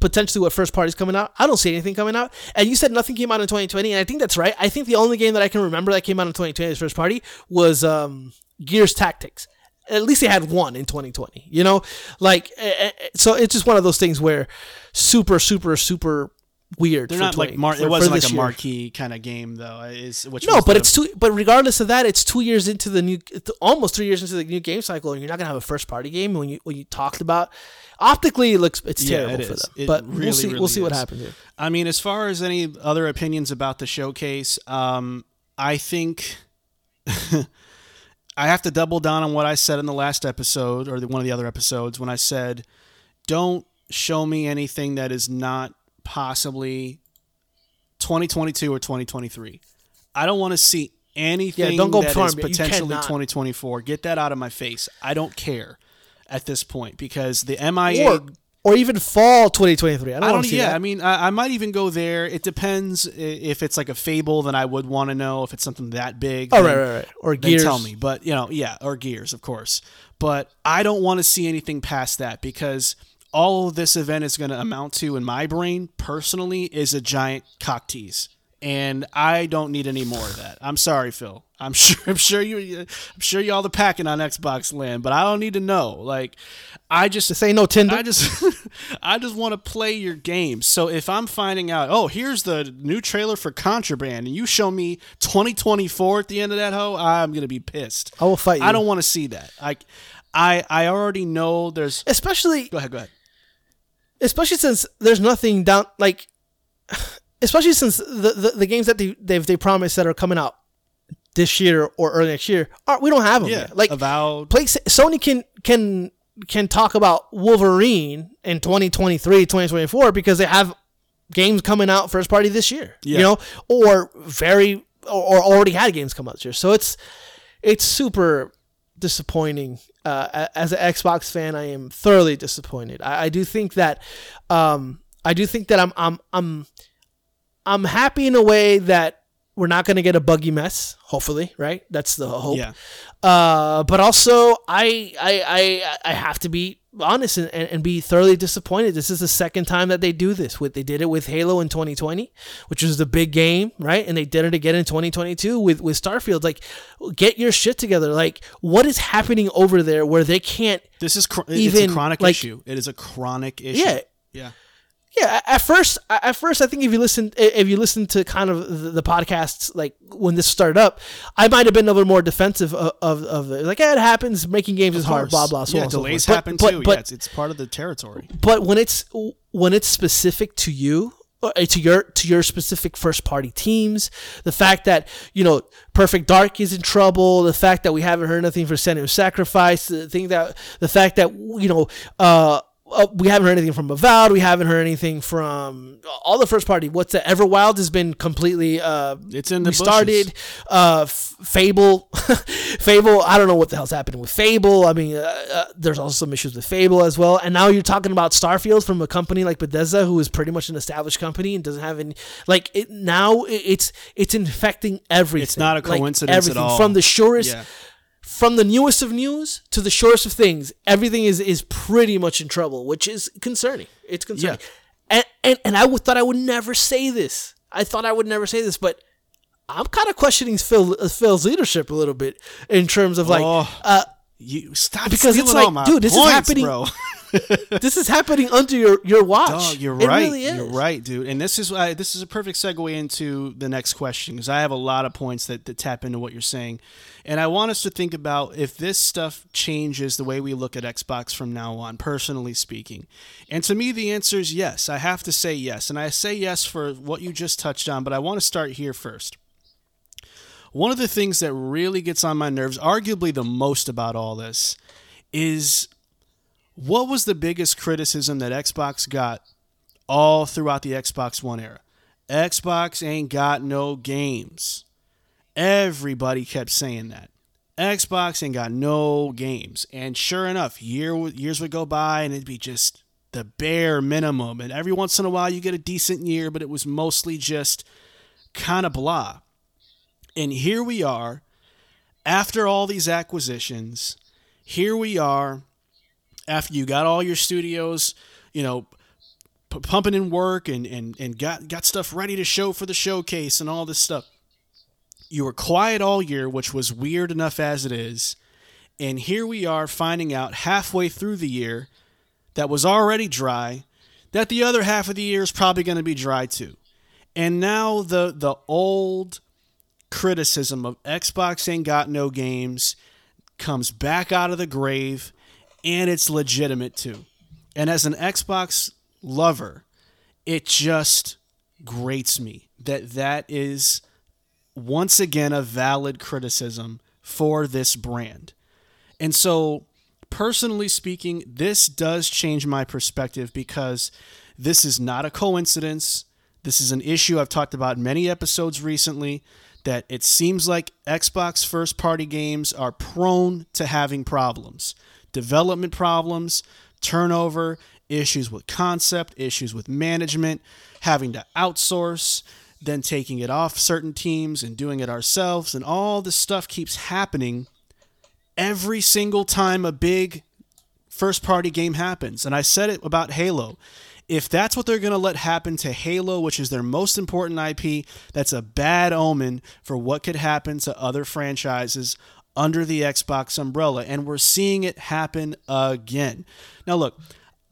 potentially what first party's coming out. I don't see anything coming out. And you said nothing came out in 2020, and I think that's right. I think the only game that I can remember that came out in 2020 as first party was um, Gears Tactics. At least they had one in 2020. You know, like eh, eh, eh, so it's just one of those things where super, super, super weird. They're not 20 like mar- for- it wasn't like a year. marquee kind of game though. Is which No, but the- it's two. But regardless of that, it's two years into the new, almost three years into the new game cycle, and you're not gonna have a first party game. When you when you talked about, optically, it looks it's Yeah, terrible it for them. It but really, we'll see. really we'll see what is. happens here. I mean, as far as any other opinions about the showcase, um, I think I have to double down on what I said in the last episode or the, one of the other episodes when I said, "Don't show me anything that is not possibly 2022 or 2023. I don't want to see anything yeah, don't go that is potentially 2024. Get that out of my face. I don't care at this point because the MIA or or even fall 2023. I don't, I don't. see Yeah, that. I mean, I, I might even go there. It depends if it's like a Fable, then I would want to know if it's something that big. oh then- right, right, right. Or Gears. tell me. But you know, yeah, or Gears, of course. But I don't want to see anything past that because all this event is going to amount to, in my brain, personally, is a giant cock tease. And I don't need any more of that. I'm sorry, Phil. I'm sure. I'm sure you. I'm sure y'all the packing on Xbox land, but I don't need to know. Like, I just This ain't no Tinder. I just I just want to play your game. So if I'm finding out, oh, here's the new trailer for Contraband, and you show me 2024 at the end of that hoe, I'm gonna be pissed. I will fight you. I don't want to see that. I, I, I already know there's. especially Go ahead. Go ahead. Especially since there's nothing down like especially since the the, the games that they they've they promised that are coming out this year or early next year are we don't have them Yeah. yet. like Avowed. play, Sony can can can talk about Wolverine in 2023 2024 because they have games coming out first party this year Yeah. you know or very or, or already had games come out this year so it's it's super disappointing. Uh, as an Xbox fan, I am thoroughly disappointed. I, I do think that, um, I do think that I'm, I'm, I'm, I'm happy in a way that we're not going to get a buggy mess. Hopefully, right? That's the hope. Yeah. Uh, but also, I I I I have to be honest and, and be thoroughly disappointed. This is the second time that they do this. With they did it with Halo in 2020, which was the big game, right? And they did it again in 2022 with with Starfield. Like, get your shit together. Like, what is happening over there where they can't? This is cr- it's Even, a chronic like- issue. It is a chronic issue. Yeah. Yeah. Yeah, at first, at first, I think if you listen, if you listen to kind of the, podcasts, like when this started up, I might have been a little more defensive of, of, of it. like, yeah, it happens. Making games is hard. Blah blah. So yeah, on so delays forth. happen but, too. But, but, yeah, it's, it's part of the territory. but when it's when it's specific to you uh, to your to your specific first party teams the fact that you know perfect dark is in trouble the fact that we haven't heard nothing for Senua's sacrifice the thing that the fact that you know uh uh, we haven't heard anything from Avowed. We haven't heard anything from all the first party. What's that? Everwild has been completely uh, It's in the restarted. Uh, F- Fable, Fable. I don't know what the hell's happening with Fable. I mean, uh, uh, there's also some issues with Fable as well. And now you're talking about Starfield from a company like Bethesda, who is pretty much an established company and doesn't have any like it. Now it- it's it's infecting everything. It's not a Like, coincidence at everything, all. From the surest Yeah. From the newest of news to the shortest of things, everything is is pretty much in trouble, which is concerning. It's concerning. And and and I thought I would never say this. I thought I would never say this, but I'm kind of questioning Phil uh, Phil's leadership a little bit in terms of like Oh. uh, You stop Because it's like, dude, this is happening- bro. this is happening under your your watch. Dog, you're It right. really is. You're right, dude. And this is uh, this is a perfect segue into the next question because I have a lot of points that, that tap into what you're saying, and I want us to think about if this stuff changes the way we look at Xbox from now on, personally speaking. And to me, the answer is yes. I have to say yes, and I say yes for what you just touched on, but I want to start here first. One of the things that really gets on my nerves, arguably the most about all this, is what was the biggest criticism that Xbox got all throughout the Xbox One era? Xbox ain't got no games. Everybody kept saying that. Xbox ain't got no games. And sure enough, year years would go by and it'd be just the bare minimum. And every once in a while you get a decent year, but it was mostly just kind of blah. And here we are, after all these acquisitions, here we are after you got all your studios, you know, p- pumping in work and, and, and got, got stuff ready to show for the showcase and all this stuff. You were quiet all year, which was weird enough as it is. And here we are finding out halfway through the year that was already dry that the other half of the year is probably going to be dry too. And now the the old criticism of Xbox ain't got no games comes back out of the grave and it's legitimate too. And as an Xbox lover, it just grates me that that is once again a valid criticism for this brand. And so, personally speaking, this does change my perspective because this is not a coincidence. This is an issue I've talked about in many episodes recently that it seems like Xbox first party games are prone to having problems development problems, turnover, issues with concept, issues with management, having to outsource, then taking it off certain teams and doing it ourselves. And all this stuff keeps happening every single time a big first party game happens. And I said it about Halo. If that's what they're going to let happen to Halo, which is their most important IP, that's a bad omen for what could happen to other franchises under the Xbox umbrella. And we're seeing it happen again. Now, look.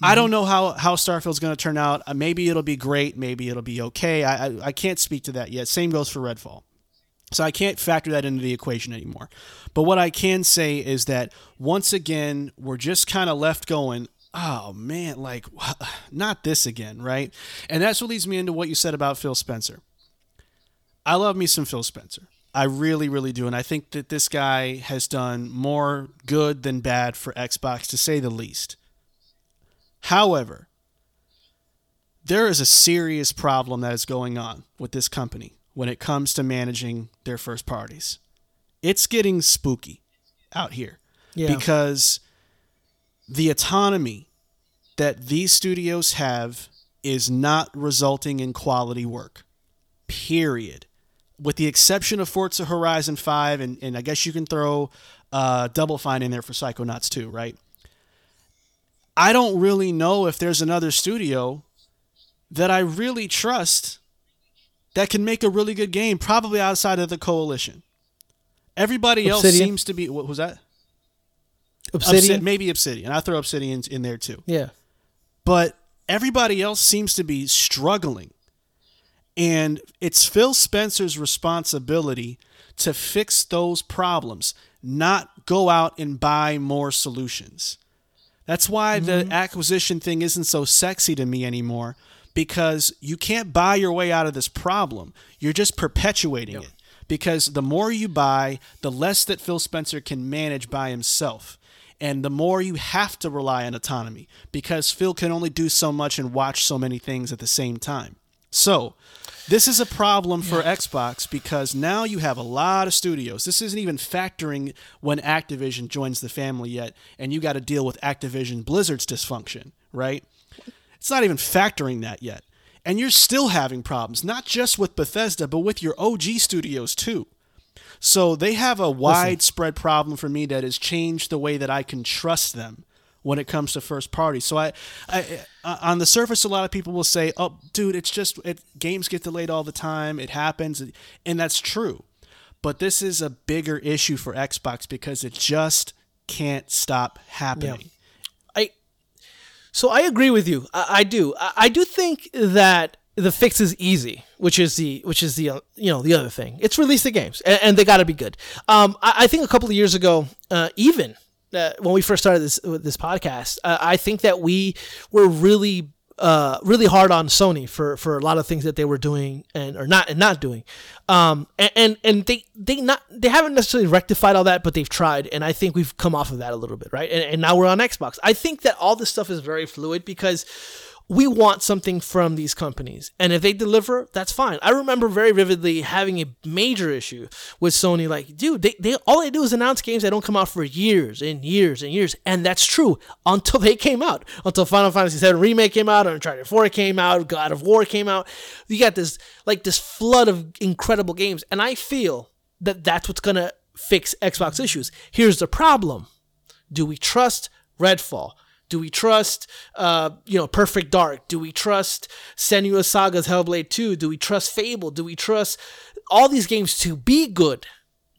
I don't know how, how Starfield's going to turn out. Uh, maybe it'll be great. Maybe it'll be okay. I, I, I can't speak to that yet. Same goes for Redfall. So I can't factor that into the equation anymore. But what I can say is that once again, we're just kind of left going, oh man, like, not this again, right? And that's what leads me into what you said about Phil Spencer. I love me some Phil Spencer. I really, really do. And I think that this guy has done more good than bad for Xbox, to say the least. However, there is a serious problem that is going on with this company when it comes to managing their first parties. It's getting spooky out here Yeah. because the autonomy that these studios have is not resulting in quality work. Period. With the exception of Forza Horizon 5, and, and I guess you can throw uh, Double Fine in there for Psychonauts too, right? I don't really know if there's another studio that I really trust that can make a really good game, probably outside of the coalition. Everybody else seems to be. What was that? Obsidian. Obsid- maybe Obsidian. I throw Obsidian in there too. yeah. But everybody else seems to be struggling. And it's Phil Spencer's responsibility to fix those problems, not go out and buy more solutions. That's why the mm-hmm. acquisition thing isn't so sexy to me anymore because you can't buy your way out of this problem. You're just perpetuating it. Because the more you buy, the less that Phil Spencer can manage by himself. And the more you have to rely on autonomy because Phil can only do so much and watch so many things at the same time. So, this is a problem for Xbox because now you have a lot of studios. This isn't even factoring when Activision joins the family yet, and you got to deal with Activision Blizzard's dysfunction, right? It's not even factoring that yet. And you're still having problems, not just with Bethesda, but with your OG studios too. So they have a widespread problem for me that has changed the way that I can trust them when it comes to first party. So I, I, on the surface, a lot of people will say, "Oh, dude, it's just it, games get delayed all the time. It happens," and that's true. But this is a bigger issue for Xbox because it just can't stop happening. I so I agree with you. I, I do. I, I do think that the fix is easy, which is the which is the uh, you know the other thing. It's release the games, and, and they got to be good. Um, I, I think a couple of years ago, uh, even uh, when we first started this this podcast, uh, I think that we were really uh, really hard on Sony for, for a lot of things that they were doing and or not and not doing, um, and, and and they they not they haven't necessarily rectified all that, but they've tried, and I think we've come off of that a little bit, right? And, and now we're on Xbox. I think that all this stuff is very fluid because we want something from these companies, and if they deliver, that's fine. I remember very vividly having a major issue with Sony, like, dude, they, they all they do is announce games that don't come out for years and years and years, and that's true until they came out, until Final Fantasy VII Remake came out, Uncharted 4 came out, God of War came out. You got this like this flood of incredible games, and I feel that that's what's gonna fix Xbox issues. Here's the problem: Do we trust Redfall? Do we trust, uh, you know, Perfect Dark? Do we trust Senua Saga's Hellblade 2? Do we trust Fable? Do we trust all these games to be good?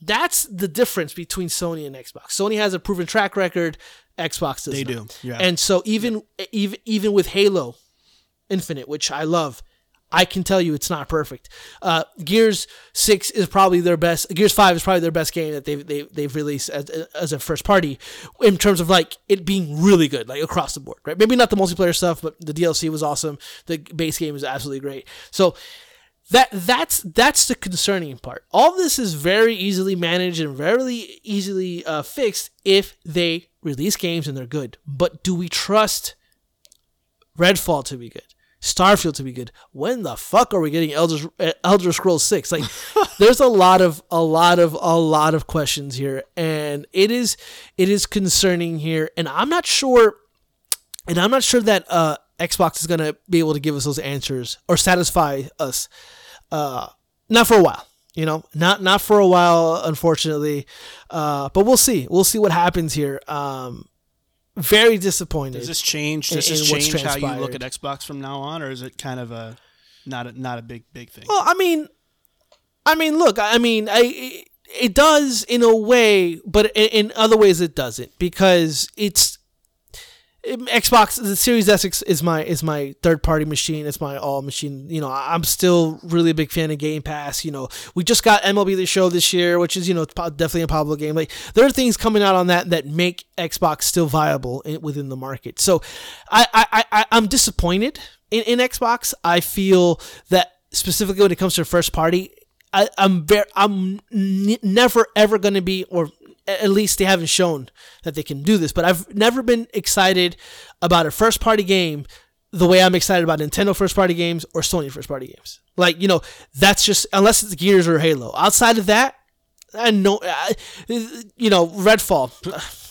That's the difference between Sony and Xbox. Sony has a proven track record. Xbox does They not. do, yeah. And so even even even with Halo Infinite, which I love, I can tell you it's not perfect. Uh, Gears Six is probably their best. Gears Five is probably their best game that they've they, they've released as, as a first party in terms of like it being really good, like across the board. Right? Maybe not the multiplayer stuff, but the DLC was awesome. The base game is absolutely great. So that that's that's the concerning part. All this is very easily managed and very easily uh, fixed if they release games and they're good. But do we trust Redfall to be good? Starfield to be good. When the fuck are we getting Elder Elder Scrolls 6? Like there's a lot of a lot of a lot of questions here and it is it is concerning here and I'm not sure and I'm not sure that uh Xbox is going to be able to give us those answers or satisfy us uh not for a while. You know, not not for a while, unfortunately. Uh, but we'll see. We'll see what happens here. Um, very disappointed. Does this change? in- Does this in what's change how you look at. Xbox from now on, or is it kind of a not a not a big big thing? Well, I mean, I mean, look, I mean, I it, it does in a way, but in, in other ways it doesn't because it's it- Xbox. The Series S is- my is my third party machine. It's my all machine. You know, I'm still really a big fan of Game Pass. You know, we just got MLB the Show this year, which is you know definitely a popular game. Like there are things coming out on that that make Xbox still viable in, within the market. So, I I, I I'm disappointed in, in Xbox. I feel that specifically when it comes to first party, I, I'm very, I'm n- never ever going to be, or at least they haven't shown that they can do this. But I've never been excited about a first party game the way I'm excited about Nintendo first party games or Sony first party games. Like you know, that's just unless it's Gears or Halo. Outside of that, I know, I, you know, Redfall.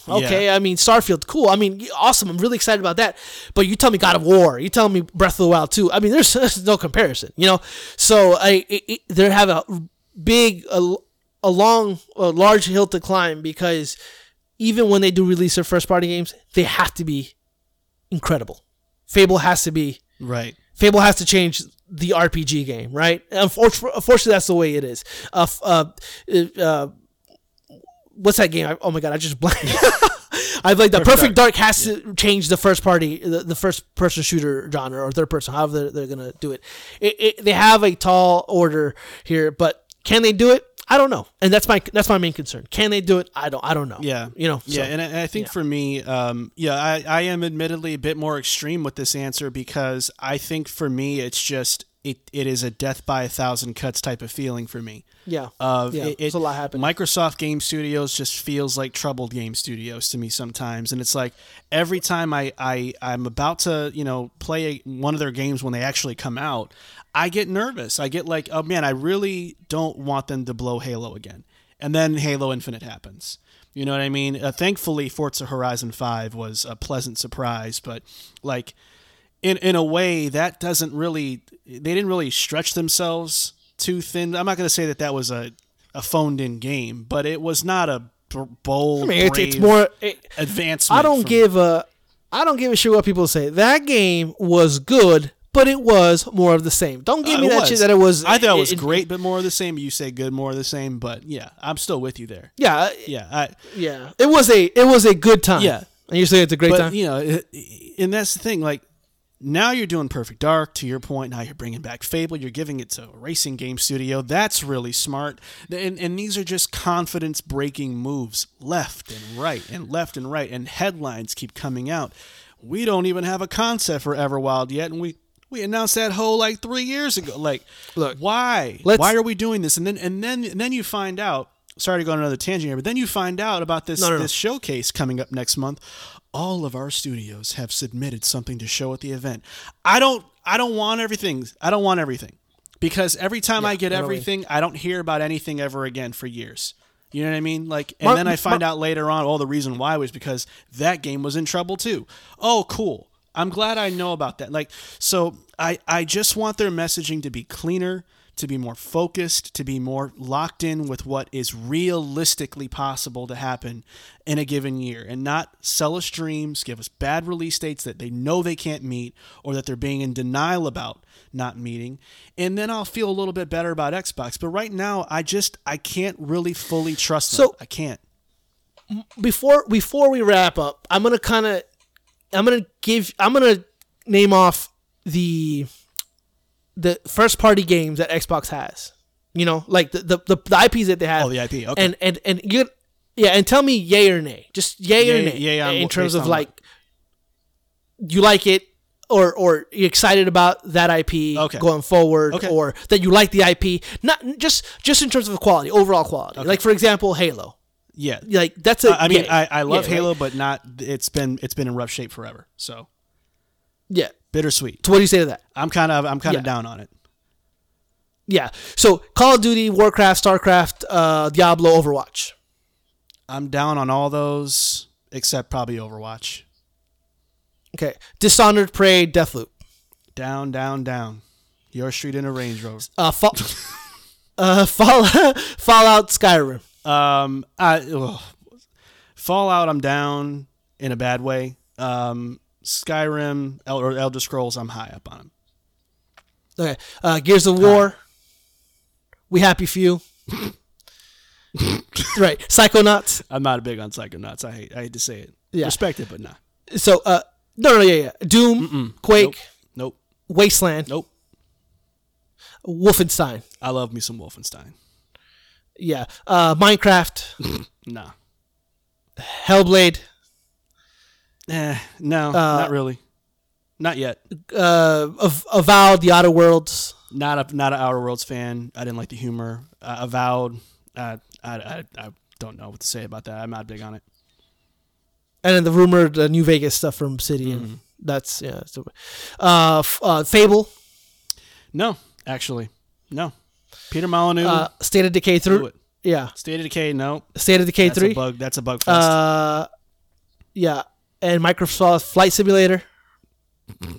Okay, I mean Starfield, cool. I mean, awesome. I'm really excited about that. But you tell me God of War, you tell me Breath of the Wild too. I mean, there's, there's no comparison, you know. So I, it, it, they have a big a, a long a large hill to climb because even when they do release their first party games, they have to be incredible. Fable has to be Right. Fable has to change the RPG game, right? Unfortunately, that's the way it is. Uh, uh, uh, uh, what's that game? I, oh my god, I just blanked. I like the Perfect, Dark, has to change the first party, the, the first person shooter genre or third person, however they're, they're gonna do it. It, it. They have a tall order here, but can they do it? I don't know, and that's my that's my main concern. Can they do it? I don't I don't know. Yeah, you know. Yeah, so- and I, and I think yeah. for me, um, yeah, I, I am admittedly a bit more extreme with this answer because I think for me it's just it, it is a death by a thousand cuts type of feeling for me. yeah, Of yeah. it, it- a lot happening. Microsoft Game Studios just feels like troubled game studios to me sometimes, and it's like every time I, I I'm about to you know play a, one of their games when they actually come out, I get nervous. I get like, oh man, I really don't want them to blow Halo again, and then Halo Infinite happens. You know what I mean? Uh, thankfully, Forza Horizon Five was a pleasant surprise, but like in in a way that doesn't really they didn't really stretch themselves too thin. I'm not going to say that that was a a phoned in game, but it was not a bold. I mean, it's, it's more. It, advancement. I don't from- give a I don't give a shit what people say. That game was good, but it was more of the same. Don't give Uh, me that was. shit that it was. I thought it was it- great, but more of the same. You say good, more of the same, but yeah, I'm still with you there. Yeah, Yeah, I, yeah. It was a it was a good time. Yeah. and you're saying it's a great but time. you know, and that's the thing. Like now you're doing Perfect Dark. To your point, now you're bringing back Fable. You're giving it to a racing game studio. That's really smart. And and these are just confidence breaking moves, left and right, and left and right. And headlines keep coming out. We don't even have a concept for Everwild yet, and we. We announced that whole like three years ago. Like, Look, why? why are we doing this? And then and then and then you find out. Sorry to go on another tangent here, but then you find out about this No, no, no. this showcase coming up next month. All of our studios have submitted something to show at the event. I don't I don't want everything. I don't want everything. Because every time I get I you- everything, I don't hear about anything ever again for years. You know what I mean? Like and then I find out later on, oh the reason why was because that game was in trouble too. Oh, cool. I'm glad I know about that. Like so I I just want their messaging to be cleaner, to be more focused, to be more locked in with what is realistically possible to happen in a given year and not sell us dreams, give us bad release dates that they know they can't meet or that they're being in denial about not meeting. And then I'll feel a little bit better about Xbox. But right now I just I can't really fully trust them. So- I can't. before before we wrap up, I'm gonna kind of I'm gonna give I'm gonna name off the the first party games that Xbox has. You know, like the the, the, the IPs that they have. Oh, the IP, okay. And and and you yeah, and tell me yay or nay. Just yay, or nay. yay on in terms of like you like it or or you're excited about that IP Okay. going forward Okay. or that you like the IP. Not just just in terms of the quality, overall quality. Like for example, Halo. Yeah. Like that's a I mean, yay. I, I love Yay, right? Halo, but not. It's been it's been in rough shape forever. So Yeah. Bittersweet. So what do you say to that? I'm kind of I'm kind of down on it. Yeah. So Call of Duty, Warcraft, Starcraft, uh, Diablo, Overwatch. I'm down on all those except probably Overwatch. Okay. Dishonored, Prey, Deathloop. Down, down, down. Your street in a Range Rover. Uh, Fall, uh, Fall, Fallout, Skyrim. Um, I, ugh. Fallout, I'm down in a bad way. Um, Skyrim El- or Elder Scrolls, I'm high up on them. Okay. Uh, Gears of War. We Happy Few. right. Psychonauts. I'm not big on Psychonauts. I hate I hate to say it. Yeah. Respect it, but nah. So, uh, no, no, yeah, yeah. Doom, Quake, Nope. Wasteland, Nope. Wolfenstein. I love me some Wolfenstein. Yeah. Uh, Minecraft, Nah. Hellblade, Eh, no, Uh, not really. Not yet. uh, Av- Avowed, The Outer Worlds. Not a not an Outer Worlds fan. I didn't like the humor. Uh, Avowed. Uh, I, I I don't know what to say about that. I'm not big on it. and then the rumored uh, New Vegas stuff from City, Mm-hmm. that's yeah. So, uh, uh, Fable, No, actually, no. Peter Molyneux. uh, State of Decay it. yeah, State of Decay. No, State of Decay that's three, a bug. That's a bug fest. uh, yeah, and Microsoft Flight Simulator,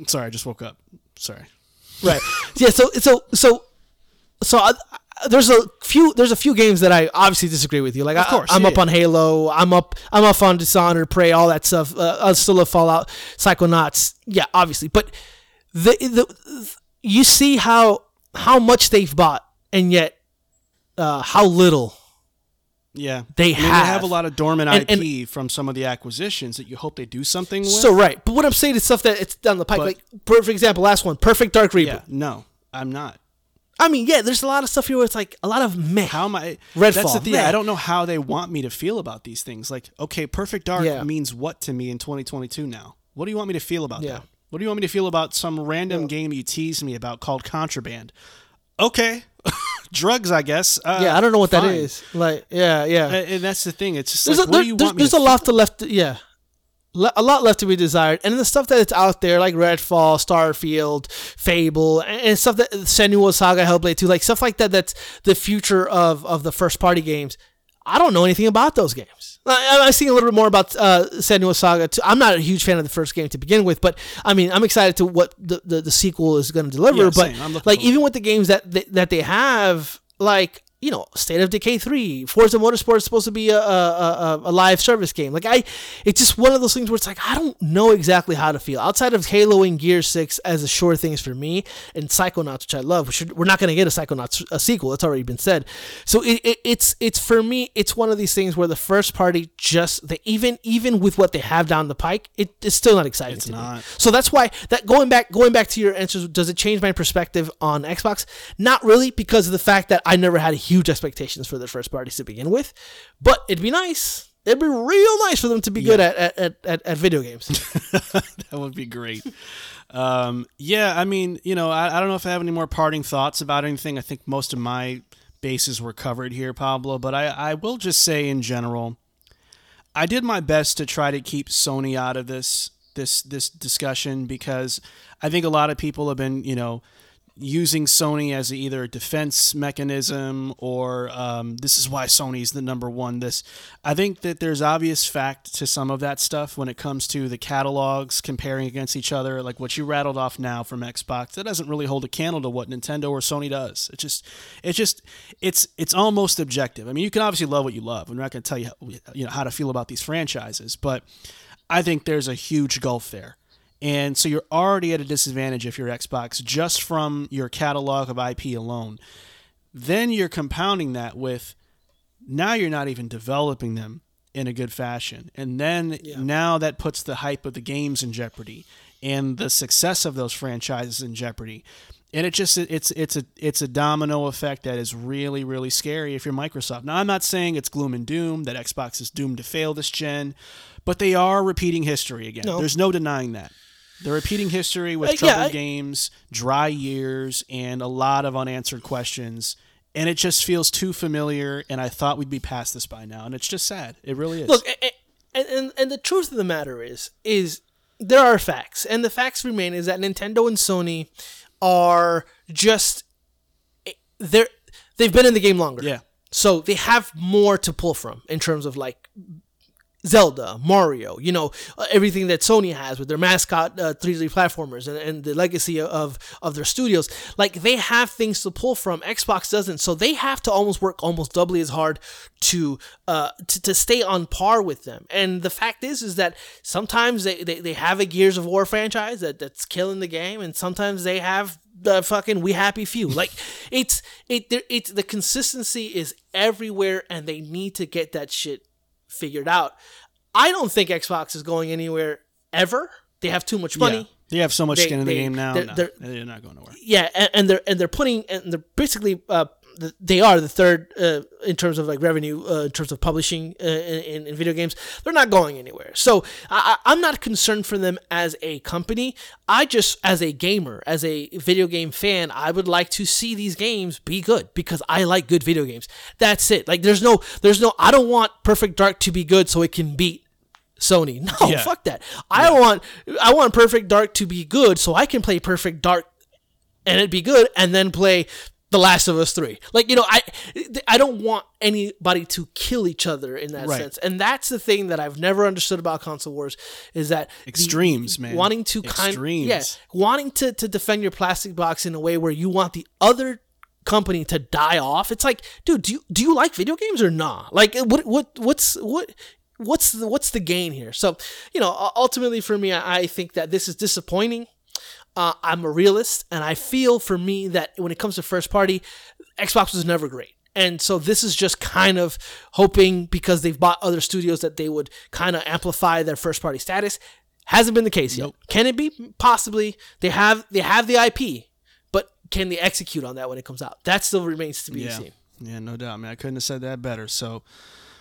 Sorry, I just woke up. Sorry. right? yeah, so so so so I, there's a few there's a few games that I obviously disagree with you. Like Of course, I, am yeah, up on Halo. I'm up I'm up on Dishonored, Prey, all that stuff. Uh, I still love Fallout, Psychonauts. Yeah, obviously, but the the you see how how much they've bought and yet uh, how little Yeah, They I mean, have. they have a lot of dormant And- and- IP from some of the acquisitions that you hope they do something with. So right, but what I'm saying is stuff that it's down the pipe. But- like for, example, last one, Perfect Dark Reboot. yeah, no, I'm not. I mean, yeah, there's a lot of stuff here where it's like a lot of meh. How am I? Redfall, That's the thing. meh. I don't know how they want me to feel about these things. Like, okay, Perfect Dark Yeah. means what to me in 2022 now? What do you want me to feel about Yeah. that? What do you want me to feel about some random game you teased me about called Contraband? Okay, drugs, I guess. Uh, yeah, I don't know what that fine. is. Like, yeah, yeah. And, and that's the thing. It's just there's like, a, there- you there's, want there's a lot to left. Yeah, Le- a lot left to be desired, and the stuff that it's out there, like Redfall, Starfield, Fable, and, and stuff that Senua Saga, Hellblade 2, like stuff like that. That's the future of of the first party games. I don't know anything about those games. I, I'm seeing a little bit more about uh, Senua Saga. Too. I'm not a huge fan of the first game to begin with, but I mean, I'm excited to what the, the, the sequel is going to deliver. Yeah, but like even with the games that they, that they have, like you know, State of Decay three, Forza Motorsport is supposed to be a, a, a, a live service game. Like I, it's just one of those things where it's like I don't know exactly how to feel outside of Halo and Gear six as the sure things for me, and Psychonauts, which I love. Which we're not going to get a Psychonauts a sequel. That's already been said. So it, it, it's it's for me, it's one of these things where the first party just they even even with what they have down the pike, it, it's still not exciting. It's to me. not. So that's why that going back going back to your answers, does it change my perspective on Xbox? Not really, because of the fact that I never had huge expectations for their first parties to begin with. But it'd be nice. It'd be real nice for them to be good at, at, at, at, at video games. that would be great. Um, yeah, I mean, you know, I, I don't know if I have any more parting thoughts about anything. I think most of my bases were covered here, Pablo. But I, I will just say in general, I did my best to try to keep Sony out of this this this discussion because I think a lot of people have been, you know, using Sony as either a defense mechanism or um, this is why Sony's the number one. This I think that there's obvious fact to some of that stuff when it comes to the catalogs comparing against each other, like what you rattled off now from Xbox. That doesn't really hold a candle to what Nintendo or Sony does. It just, it's just, it's it's almost objective. I mean, you can obviously love what you love. I'm not going to tell you, you know, how to feel about these franchises, but I think there's a huge gulf there. And so you're already at a disadvantage if you're Xbox just from your catalog of IP alone. Then you're compounding that with now you're not even developing them in a good fashion. And then now that puts the hype of the games in jeopardy and the success of those franchises in jeopardy. And it just it's it's a it's a domino effect that is really really scary if you're Microsoft. Now I'm not saying it's gloom and doom that Xbox is doomed to fail this gen, but they are repeating history again. No. There's no denying that. They're repeating history with Uh, yeah, troubled I- games, dry years, and a lot of unanswered questions. And it just feels too familiar. And I thought we'd be past this by now. And it's just sad. It really is. Look, and, and and the truth of the matter is, is there are facts, and the facts remain is that Nintendo and Sony are just they're they've been in the game longer. Yeah. So they have more to pull from in terms of like Zelda, Mario, you know, uh, everything that Sony has with their mascot uh, 3D platformers and, and the legacy of of their studios. Like they have things to pull from. Xbox doesn't, so they have to almost work almost doubly as hard to uh to, to stay on par with them. And the fact is, is that sometimes they, they, they have a Gears of War franchise that, that's killing the game, and sometimes they have the fucking we happy few. Like it's it there it's the consistency is everywhere, and they need to get that shit figured out. I don't think Xbox is going anywhere ever. They have too much money. Yeah. They have so much They- skin in the game now. they're- no, they're- they're not going nowhere. Yeah, and, and they're and they're putting and they're basically uh, th- they are the third uh, in terms of like revenue uh, in terms of publishing uh, in, in video games. They're not going anywhere. So I, I'm not concerned for them as a company. I just as a gamer, as a video game fan, I would like to see these games be good because I like good video games. That's it. Like there's no there's no I don't want Perfect Dark to be good so it can beat Sony. No, Yeah. fuck that. I want I want Perfect Dark to be good so I can play Perfect Dark and it be good and then play The Last of Us 3. Like, you know, I I don't want anybody to kill each other in that Right. sense. And that's the thing that I've never understood about console wars is that the- Extremes, man. Wanting to kind Extremes. yeah, wanting to to defend your plastic box in a way where you want the other company to die off. It's like, dude, do you do you like video games or not? Like, uh, what what what's what what's the, what's the gain here? So, you know, ultimately for me, I think that this is disappointing. Uh, I'm a realist, and I feel for me that when it comes to first party, Xbox was never great. And so this is just kind of hoping because they've bought other studios that they would kind of amplify their first party status. Hasn't been the case yet. Can it be? Possibly. They have they have the IP, but can they execute on that when it comes out? That still remains to be yeah. seen. Yeah, no doubt, man. I couldn't have said that better. So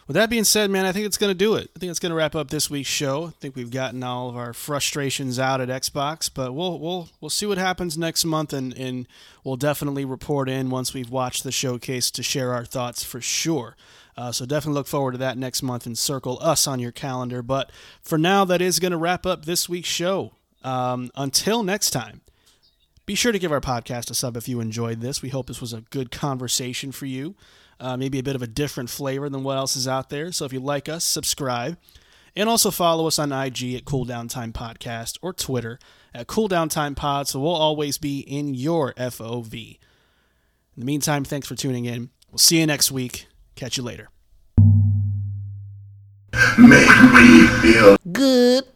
with that being said, man, I think it's going to do it. I think it's going to wrap up this week's show. I think we've gotten all of our frustrations out at Xbox, but we'll we'll we'll see what happens next month, and and we'll definitely report in once we've watched the showcase to share our thoughts for sure. Uh, so definitely look forward to that next month and circle us on your calendar. But for now, that is going to wrap up this week's show. Um, until next time. Be sure to give our podcast a sub if you enjoyed this. We hope this was a good conversation for you uh, maybe a bit of a different flavor than what else is out there. So if you like us, subscribe. And also follow us on IG at Cooldown Time Podcast or Twitter at Cooldown Time Pod. So we'll always be in your FOV. In the meantime, thanks for tuning in. We'll see you next week. Catch you later. Make me feel good.